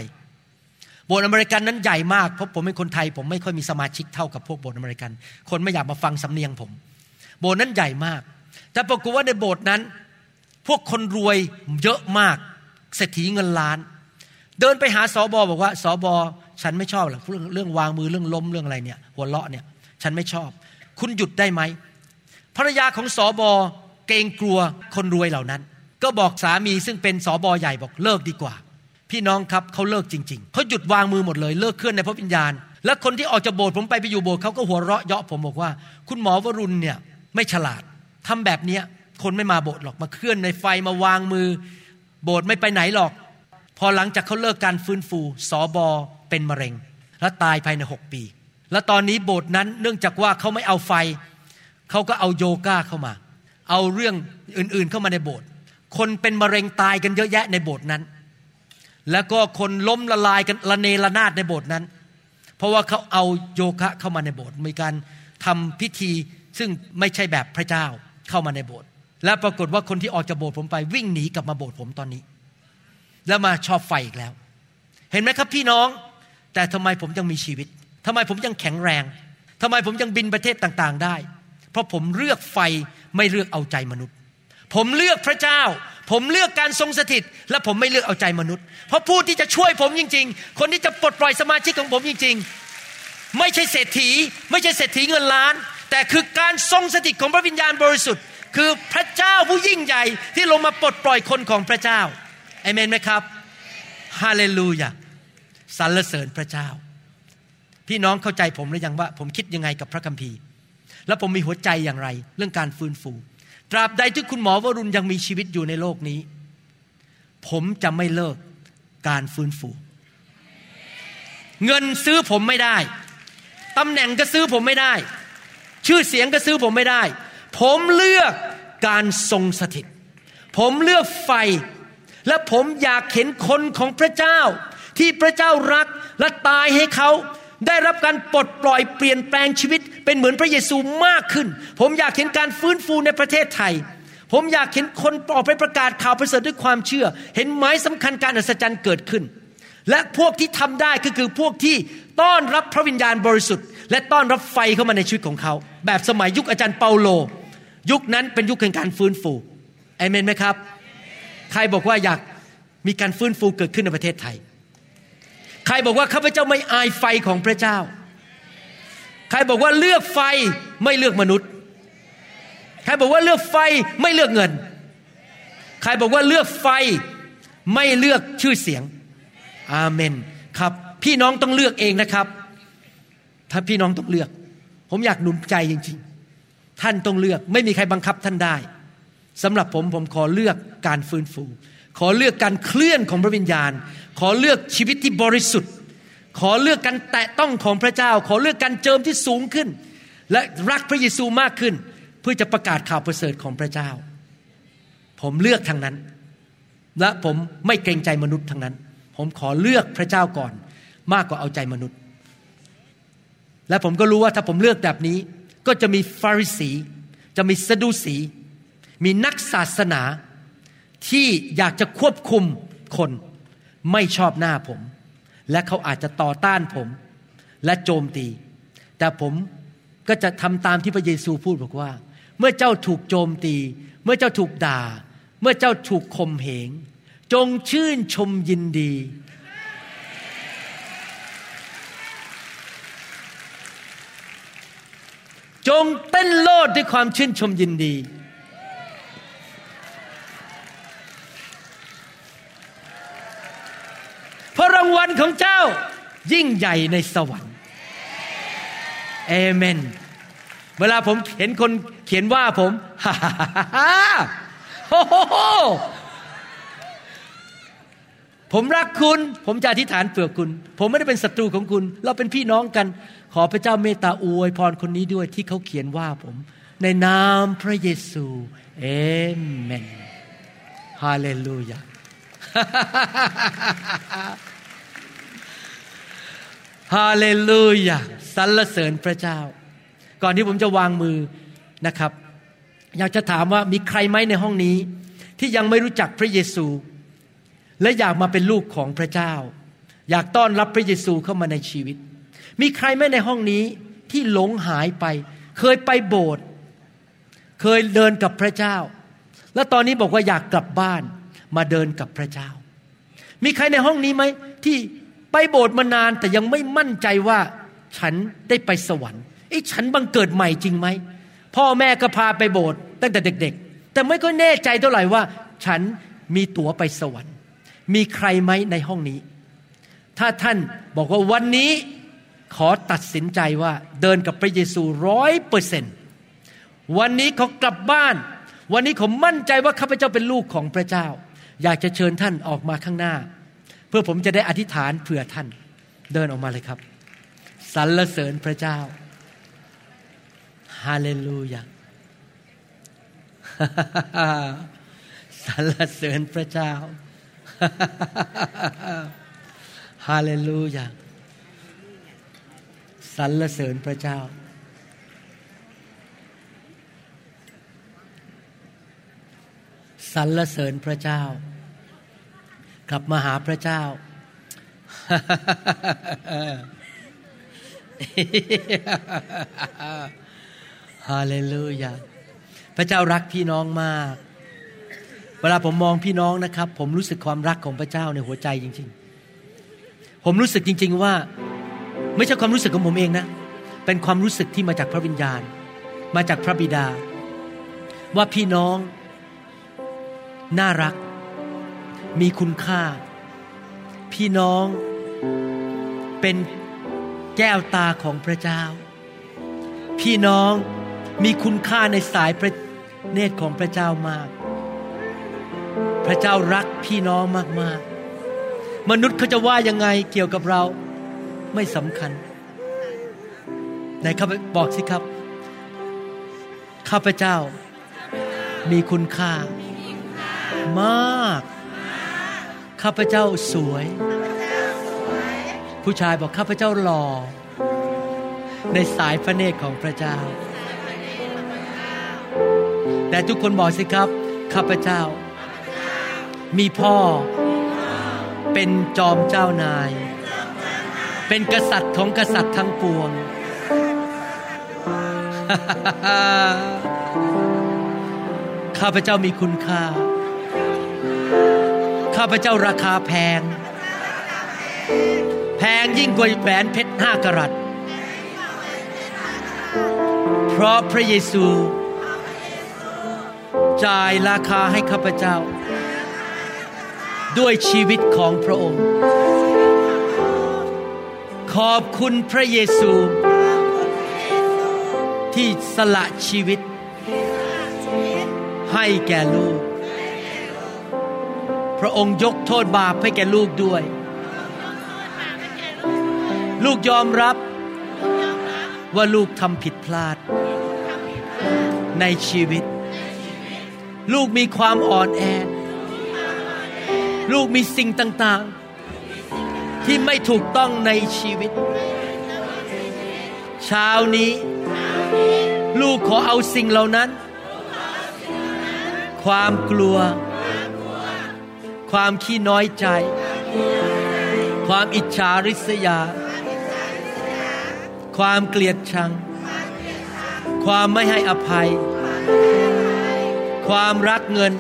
โบสถ์อเมริกันนั้นใหญ่มากเพราะผมเป็นคนไทย ผมไม่ค่อยมีสมาชิกเท่ากับพวกโบสถ์อเมริกัน คนไม่อยากมาฟังสำเนียงผม โบสถ์นั้นใหญ่มาก แต่ปรากฏว่าในโบสถ์นั้น พวกคนรวยเยอะมากเศรษฐีเงินล้าน เดินไปหาสอบอบอกว่าสอบอ ฉันไม่ชอบหรอกเรื่องเรื่องวางมือเรื่องล้มเรื่องอะไรเนี่ย หัวเราะเนี่ย ฉันไม่ชอบ คุณหยุดได้ไหมภรรยาของสอบอเกรงกลัวคนรวยเหล่านั้น ก็บอกสามีซึ่งเป็นสอบอใหญ่บอกเลิกดีกว่า พี่น้องครับเขาเลิกจริง ๆเขาหยุดวางมือหมดเลยเลิกเคลื่อนในพระวิญญาณ และคนที่ออกจากโบสถ์ผมไปไปอยู่โบสถ์เขาก็หัวเราะเยาะผมบอกว่า คุณหมอวรุณเนี่ยไม่ฉลาดทำแบบเนี้ยคนไม่มาโบสถ์หรอกมาเคลื่อนในไฟมาวางมือ โบสถ์ไม่ไปไหนหรอก พอหลังจากเขาเลิกการฟื้นฟูสอบอ เป็นมะเร็ง และตายภายในหกปี และตอนนี้โบสถ์นั้นเนื่องจากว่าเขาไม่เอาไฟ เขาก็เอาโยกาเข้ามา เอาเรื่องอื่นๆเข้ามาในโบสถ์คนเป็นมะเร็งตายกันเยอะแยะในโบสถ์นั้น แล้วก็คนล้มละลายกันละเนระนาดในโบสถ์นั้น เพราะว่าเขาเอาโยคะเข้ามาในโบสถ์มีการทำพิธีซึ่งไม่ใช่แบบพระเจ้าเข้ามาในโบสถ์และปรากฏว่าคนที่ออกจากโบสถ์ผมไปวิ่งหนีกลับมาโบสถ์ผมตอนนี้ แล้วมาชอบไฟอีกแล้ว เห็นไหมครับพี่น้อง แต่ทำไมผมยังมีชีวิตทำไมผมยังแข็งแรงทำไมผมยังบินประเทศต่างๆได้ เพราะผมเลือกไฟไม่เลือกเอาใจมนุษย์ ผมเลือกพระเจ้า ผมเลือกการทรงสถิต และผมไม่เลือกเอาใจมนุษย์ เพราะผู้ที่จะช่วยผมจริง ๆ คนที่จะปลดปล่อยสมาชิกของผมจริง ๆ ไม่ใช่เศรษฐี ไม่ใช่เศรษฐีเงินล้าน แต่คือการทรงสถิตของพระวิญญาณบริสุทธิ์ คือพระเจ้าผู้ยิ่งใหญ่ที่ลงมาปลดปล่อยคนของพระเจ้าเอเมนไหมครับฮาเลลูยา สรรเสริญพระเจ้า พี่น้องเข้าใจผมหรือยังว่า ผมคิดยังไงกับพระคัมภีร์ แล้วผมมีหัวใจอย่างไร เรื่องการฟื้นฟู ตราบใดที่คุณหมอวรุณยังมีชีวิตอยู่ในโลกนี้ ผมจะไม่เลิกการฟื้นฟู เงินซื้อผมไม่ได้ตำแหน่งก็ซื้อผมไม่ได้ ชื่อเสียงก็ซื้อผมไม่ได้ ผมเลือกการทรงสถิต ผมเลือกไฟ และผมอยากเห็นคนของพระเจ้า ที่พระเจ้ารักและตายให้เขาได้รับการปลดปล่อยเปลี่ยนแปลงชีวิต เป็นเหมือนพระเยซูมากขึ้น ผมอยากเห็นการฟื้นฟูในประเทศไทย ผมอยากเห็นคนออกไปประกาศข่าวประเสริฐด้วยความเชื่อ เห็นหมายสำคัญการอัศจรรย์เกิดขึ้น และพวกที่ทำได้ก็คือพวกที่ต้อนรับพระวิญญาณบริสุทธิ์ และต้อนรับไฟเข้ามาในชีวิตของเขา แบบสมัยยุคอาจารย์เปาโล ยุคนั้นเป็นยุคแห่งการฟื้นฟูเอเมนไหมครับ ใครบอกว่าอยากมีการฟื้นฟูเกิดขึ้นในประเทศไทย ครบอกว่าข้าพเจ้าไม่อายไฟของพระเจ้า ใครบอกว่าเลือกไฟไม่เลือกมนุษย์ ใครบอกว่าเลือกไฟไม่เลือกเงิน ใครบอกว่าเลือกไฟไม่เลือกชื่อเสียง อาเมน ครับ พี่น้องต้องเลือกเองนะครับ ถ้าพี่น้องต้องเลือก ผมอยากหนุนใจจริง ๆ ท่านต้องเลือก ไม่มีใครบังคับท่านได้สำหรับผมผมขอเลือกการฟื้นฟู ขอเลือกการเคลื่อนของพระวิญญาณ ขอเลือกชีวิตที่บริสุทธิ์ ขอเลือกการแตะต้องของพระเจ้า ขอเลือกการเจิมที่สูงขึ้น และรักพระเยซูมากขึ้น เพื่อจะประกาศข่าวประเสริฐของพระเจ้า ผมเลือกทางนั้น และผมไม่เกรงใจมนุษย์ทางนั้น ผมขอเลือกพระเจ้าก่อน มากกว่าเอาใจมนุษย์ และผมก็รู้ว่าถ้าผมเลือกแบบนี้ ก็จะมีฟาริสี จะมีสะดุสี มีนักศาสนา ที่อยากจะควบคุมคนไม่ชอบหน้าผม และเขาอาจจะต่อต้านผมและโจมตี แต่ผมก็จะทำตามที่พระเยซูพูดบอกว่า เมื่อเจ้าถูกโจมตี เมื่อเจ้าถูกด่า เมื่อเจ้าถูกข่มเหง จงชื่นชมยินดี จงเต้นโลดด้วยความชื่นชมยินดีเพราะรางวัลของเจ้า ยิ่งใหญ่ในสวรรค์เอเมน เวลาผมเห็นคนเขียนว่าผมฮ่าฮ่าฮ่าโอ้โหผมรักคุณ ผมจะอธิษฐานเผื่อคุณ ผมไม่ได้เป็นศัตรูของคุณ เราเป็นพี่น้องกัน ขอพระเจ้าเมตตาอวยพรคนนี้ด้วยที่เขาเขียนว่าผม ในนามพระเยซูเอเมนฮาเลลูยา ฮาเลลูยาสรรเสริญพระเจ้า ก่อนที่ผมจะวางมือนะครับ อยากจะถามว่ามีใครไหมในห้องนี้ ที่ยังไม่รู้จักพระเยซู และอยากมาเป็นลูกของพระเจ้า อยากต้อนรับพระเยซูเข้ามาในชีวิต มีใครไหมในห้องนี้ที่หลงหายไป เคยไปโบสถ์เคยเดินกับพระเจ้า แล้วตอนนี้บอกว่าอยากกลับบ้านมาเดินกับพระเจ้า มีใครในห้องนี้ไหมที่ ไปโบสถ์มานานแต่ยังไม่มั่นใจว่าฉันได้ไปสวรรค์ไอ้ฉันบังเกิดใหม่จริงไหมพ่อแม่ก็พาไปโบสถ์ตั้งแต่เด็ก ๆ แต่ไม่ก็แน่ใจเท่าไหร่ว่า ฉันมีตั๋วไปสวรรค์ มีใครไหมในห้องนี้ ถ้าท่านบอกว่าวันนี้ขอตัดสินใจว่าเดินกับพระเยซูร้อยเปอร์เซนวันนี้เขากลับบ้าน วันนี้ผมมั่นใจว่าข้าพเจ้าเป็นลูกของพระเจ้า อยากจะเชิญท่านออกมาข้างหน้า เพื่อผมจะได้อธิษฐานเผื่อท่านเดินออกมาเลยครับสรรเสริญพระเจ้าฮาเลลูยาสรรเสริญพระเจ้าฮาเลลูยาสรรเสริญพระเจ้า สรรเสริญพระเจ้า กลับมาหาพระเจ้า ฮาเลลูยา พระเจ้ารักพี่น้องมาก เวลาผมมองพี่น้องนะครับ ผมรู้สึกความรักของพระเจ้าในหัวใจจริง ๆ ผมรู้สึกจริง ๆ ว่า ไม่ใช่ความรู้สึกของผมเองนะ เป็นความรู้สึกที่มาจากพระวิญญาณ มาจากพระบิดา ว่าพี่น้องน่ารัก มีคุณค่า พี่น้องเป็นแก้วตาของพระเจ้า พี่น้องมีคุณค่าในสายพระเนตรของพระเจ้ามาก พระเจ้ารักพี่น้องมากๆ มนุษย์เขาจะว่ายังไงเกี่ยวกับเราไม่สำคัญไหนข้าบอกสิครับ ข้าพเจ้ามีคุณค่ามาก ข้าพเจ้าสวย ผู้ชายบอกข้าพเจ้าหล่อ ในสายพระเนตรของพระเจ้า แต่ทุกคนบอกสิครับ ข้าพเจ้า มีพ่อ เป็นจอมเจ้านาย เป็นกษัตริย์ของกษัตริย์ทั้งปวง ข้าพเจ้ามีคุณค่า ข้าพเจ้าราคาแพง แพงยิ่งกว่าแหวนเพชรห้ากรัตเพราะพระเยซู จ่ายราคาให้ข้าพเจ้า ด้วยชีวิตของพระองค์ ขอบคุณพระเยซู ที่สละชีวิต ให้แก่ลูก พระองค์ยกโทษบาปให้แก่ลูกด้วย ลูกยอมรับว่าลูกทำผิดพลาด ในชีวิต ลูกมีความอ่อนแอ ลูกมีสิ่งต่างๆ ที่ไม่ถูกต้องในชีวิต เช้านี้ ลูกขอเอาสิ่งเหล่านั้น ความกลัว ความขี้น้อยใจ ความอิจฉาริษยา ความเกลียดชัง ความไม่ให้อภัย ความรักเงิน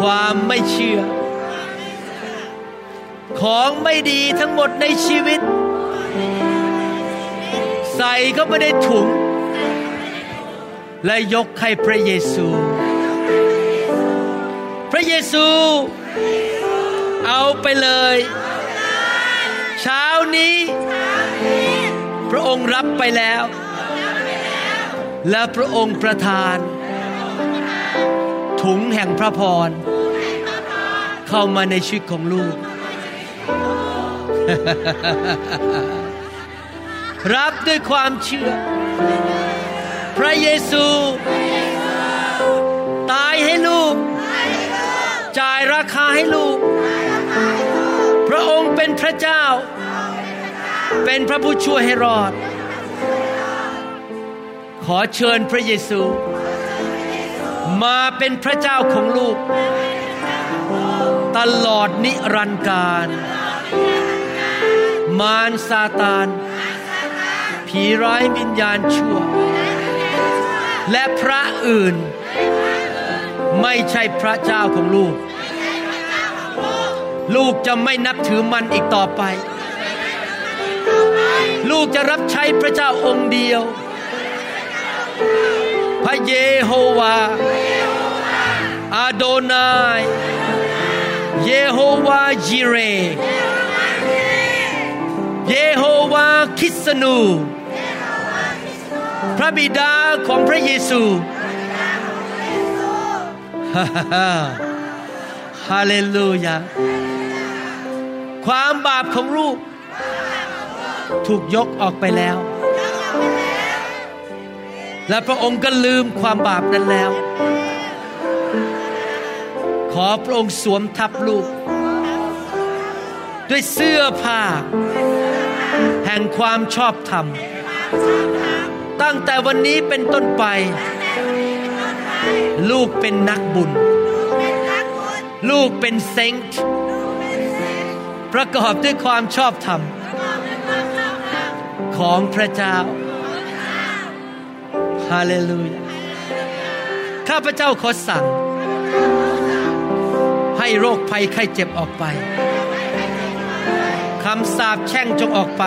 ความไม่เชื่อ ของไม่ดีทั้งหมดในชีวิต ใส่เข้าไปในถุง และยกให้พระเยซู เยซู เอาไปเลย เช้านี้ พระองค์รับไปแล้ว และพระองค์ประทาน ถุงแห่งพระพร เข้ามาในชีวิตของลูก รับด้วยความเชื่อ พระเยซู ตายให้ลูก ราคาให้ลูก พระองค์เป็นพระเจ้า เป็นพระผู้ช่วยให้รอด ขอเชิญพระเยซู มาเป็นพระเจ้าของลูก ตลอดนิรันดร์การ มารซาตาน ผีร้ายวิญญาณชั่ว และพระอื่นไม่ใช่พระเจ้าของลูก ลูกจะไม่นับถือมันอีกต่อไป ลูกจะรับใช้พระเจ้าองค์เดียว พระเยโฮวา อาโดนาย เยโฮวาจิเร เยโฮวาคิสนู พระบิดาของพระเยซูฮ่าฮ่า ฮาเลลูยา ความบาปของลูก ถูกยกออกไปแล้ว และพระองค์ก็ลืมความบาปนั้นแล้ว ขอพระองค์สวมทับลูก ด้วยเสื้อผ้า แห่งความชอบธรรม ตั้งแต่วันนี้เป็นต้นไป ลูกเป็นนักบุญ ลูกเป็นเซนต์ประกอบด้วยความชอบธรรม ของพระเจ้าฮาเลลูยาข้าพเจ้าขอสั่ง ให้โรคภัยไข้เจ็บออกไปคำสาปแช่งจงออกไป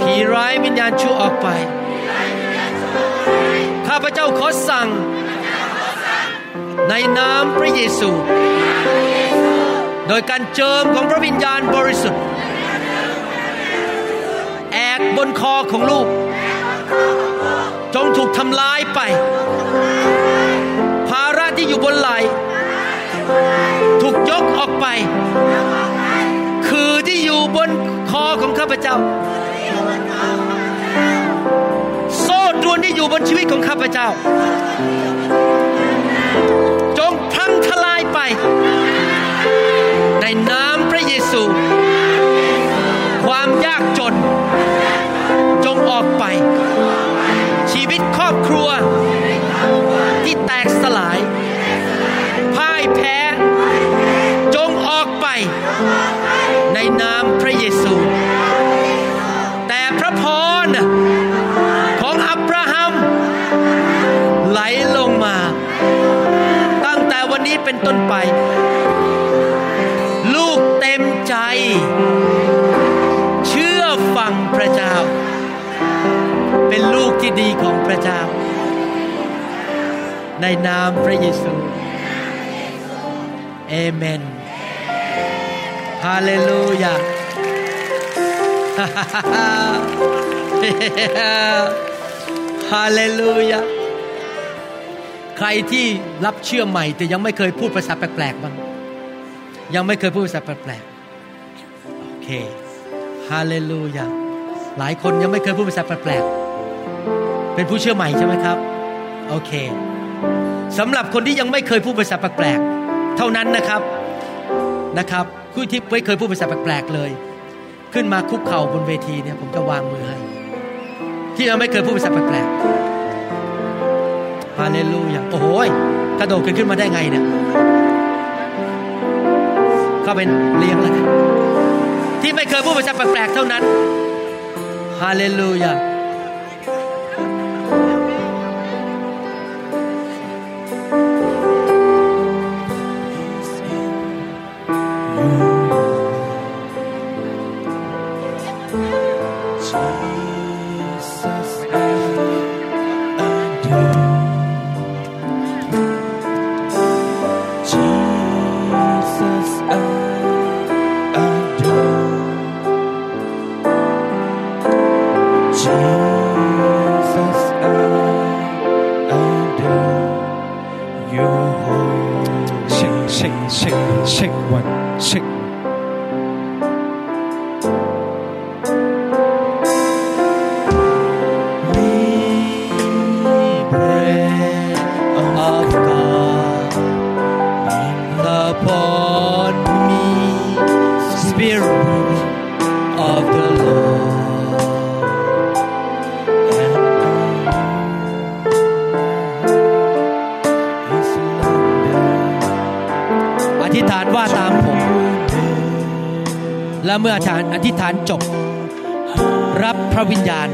ผีร้ายวิญญาณชั่วออกไป ข้าพเจ้าขอสั่ง ในนามพระเยซู โดยการเจิมของพระวิญญาณบริสุทธิ์ แอกบนคอของลูก จงถูกทำลายไป ภาระที่อยู่บนไหล ถูกยกออกไป คือที่อยู่บนคอของข้าพเจ้าโซ่ตรวนที่อยู่บนชีวิตของข้าพเจ้า ทลายไป ในนามพระเยซู ความยากจน จงออกไป ชีวิตครอบครัว ที่แตกสลายพ่ายแพ้ จงออกไป ในนามพระเยซู แต่พระพรของอับราฮัมไหลลงมา วันนี้เป็นต้นไป ลูกเต็มใจ เชื่อฟังพระเจ้า เป็นลูกที่ดีของพระเจ้า ในนามพระเยซูเอเมนฮาเลลูยาฮาเลลูยา ใครที่รับเชื่อใหม่ แต่ยังไม่เคยพูดภาษาแปลกๆบ้างยังไม่เคยพูดภาษาแปลกๆโอเคฮาเลลูยาหลายคนยังไม่เคยพูดภาษาแปลกๆเป็นผู้เชื่อใหม่ใช่ไหมครับโอเคสำหรับคนที่ยังไม่เคยพูดภาษาแปลกๆเท่านั้นนะครับนะครับผู้ที่ไม่เคยพูดภาษาแปลกๆเลย ขึ้นมาคุกเข่าบนเวทีเนี่ยผมจะวางมือให้ที่ยังไม่เคยพูดภาษาแปลกๆ ฮาเลลูยาโอ้โหกระโดดขึ้นขึ้นมาได้ไงเนี่ยก็เป็นเลี้ยงแล้วที่ไม่เคยพูดภาษาแปลกๆเท่านั้นฮาเลลูยา 星星星云星 เมื่ออธิษฐานอธิษฐานจบ รับพระวิญญาณ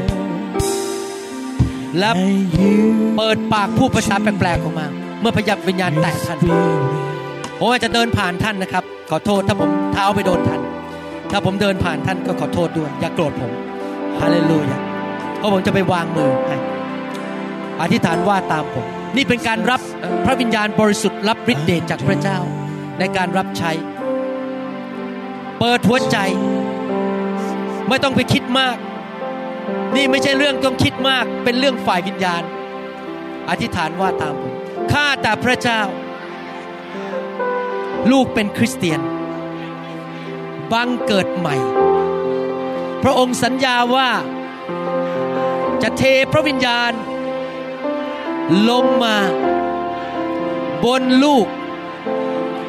และเปิดปากพูดภาษาแปลกๆออกมา เมื่อพยับวิญญาณแตะท่านผมอาจจะเดินผ่านท่านนะครับ ขอโทษถ้าผมเท้าไปโดนท่าน ถ้าผมเดินผ่านท่านก็ขอโทษด้วย อย่าโกรธผมฮาเลลูยาเพราะผมจะไปวางมือให้อธิษฐานว่าตามผม นี่เป็นการรับพระวิญญาณบริสุทธิ์รับฤทธิ์เดชจากพระเจ้าในการรับใช้ เปิดหัวใจ ไม่ต้องไปคิดมาก นี่ไม่ใช่เรื่องต้องคิดมาก เป็นเรื่องฝ่ายวิญญาณ อธิษฐานว่าตามผมข้าแต่พระเจ้า ลูกเป็นคริสเตียน บังเกิดใหม่ พระองค์สัญญาว่าจะเทพระวิญญาณ ลงมา บนลูก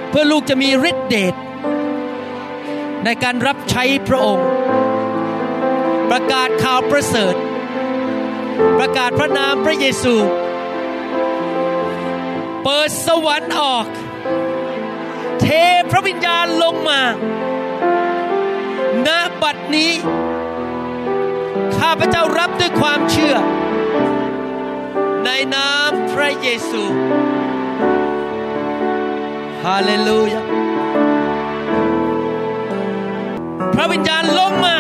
เพื่อลูกจะมีฤทธิเดช ในการรับใช้พระองค์ ประกาศข่าวประเสริฐ ประกาศพระนามพระเยซู เปิดสวรรค์ออก เทพระวิญญาณลงมาณบัดนี้ ข้าพเจ้ารับด้วยความเชื่อ ในนามพระเยซูฮาเลลูยา วิญญาณลงมา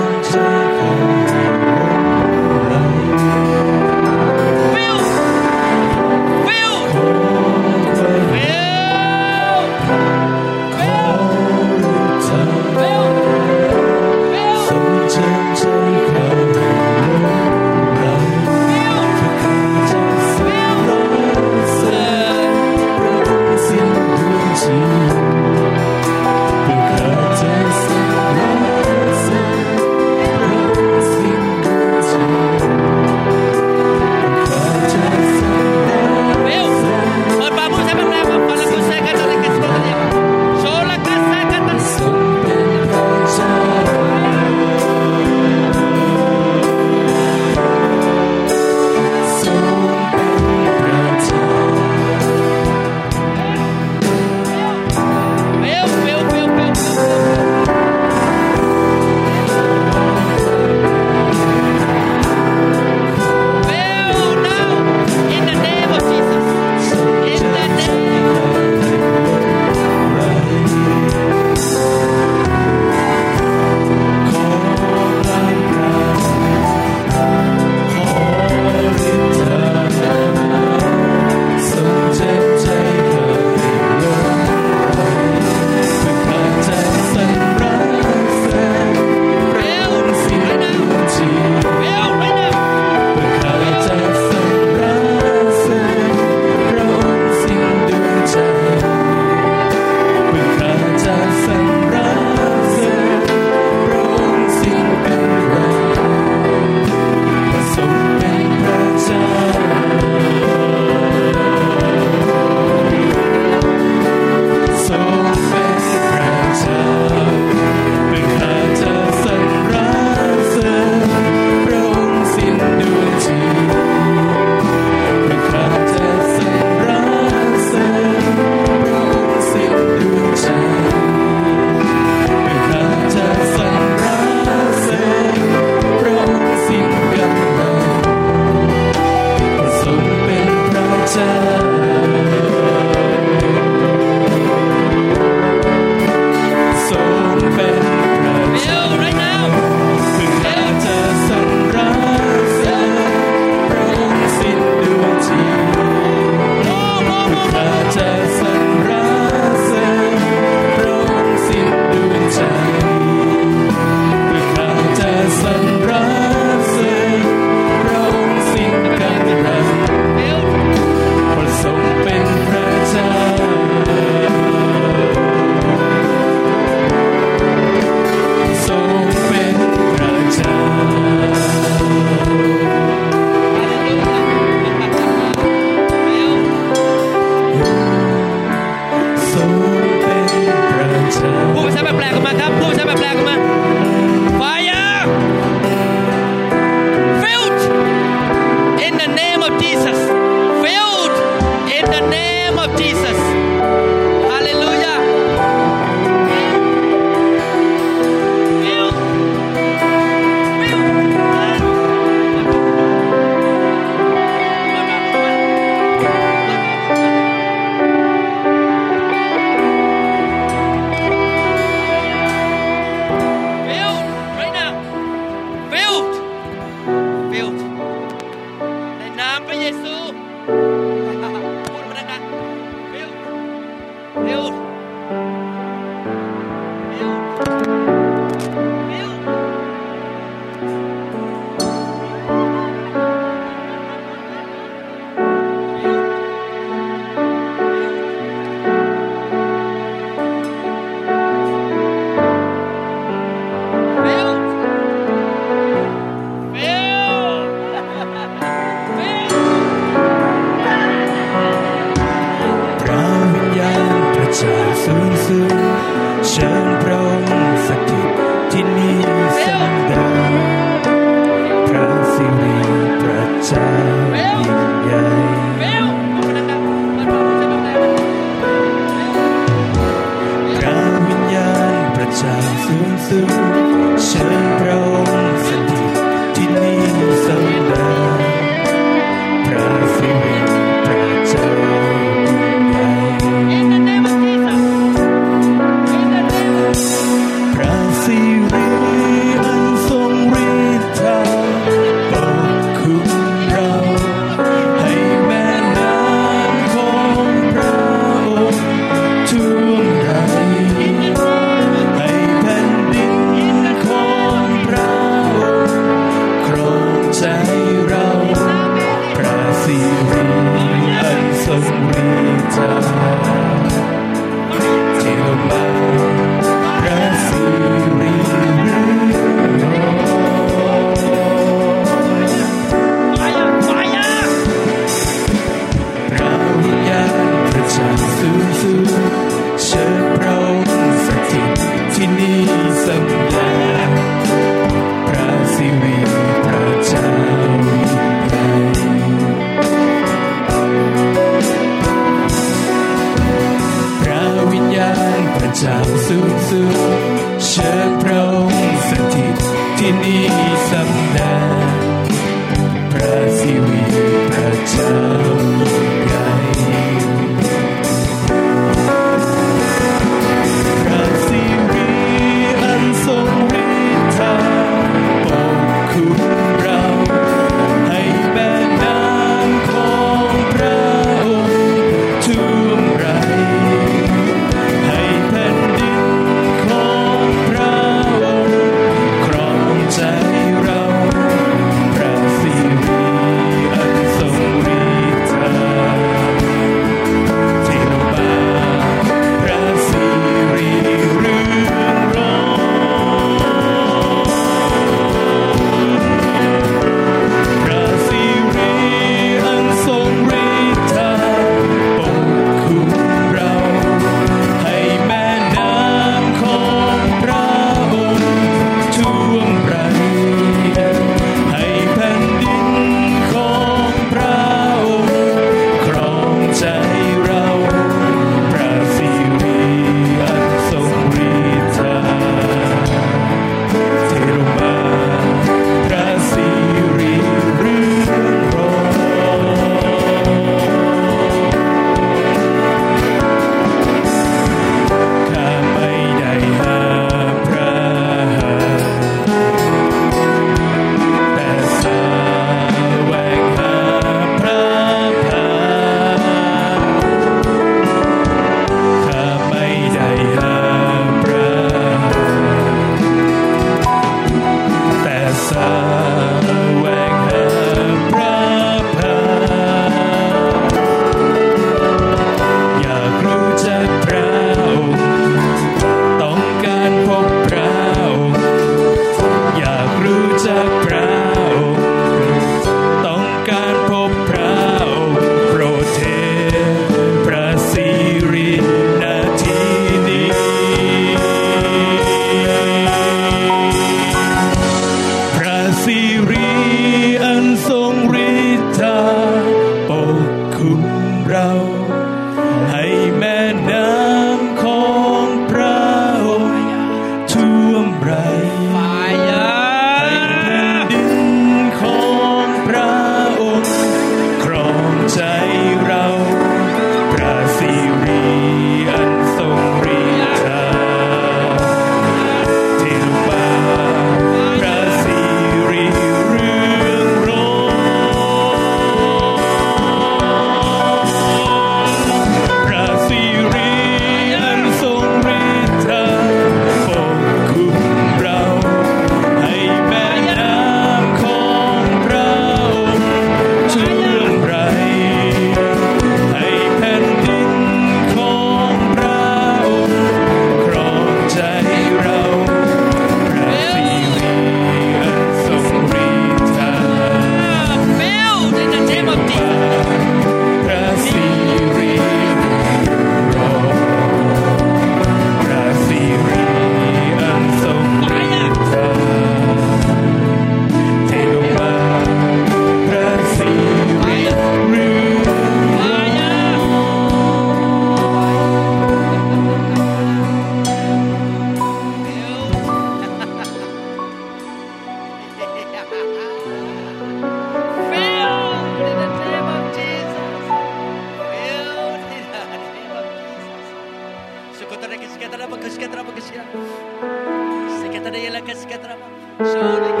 que trabaja sobre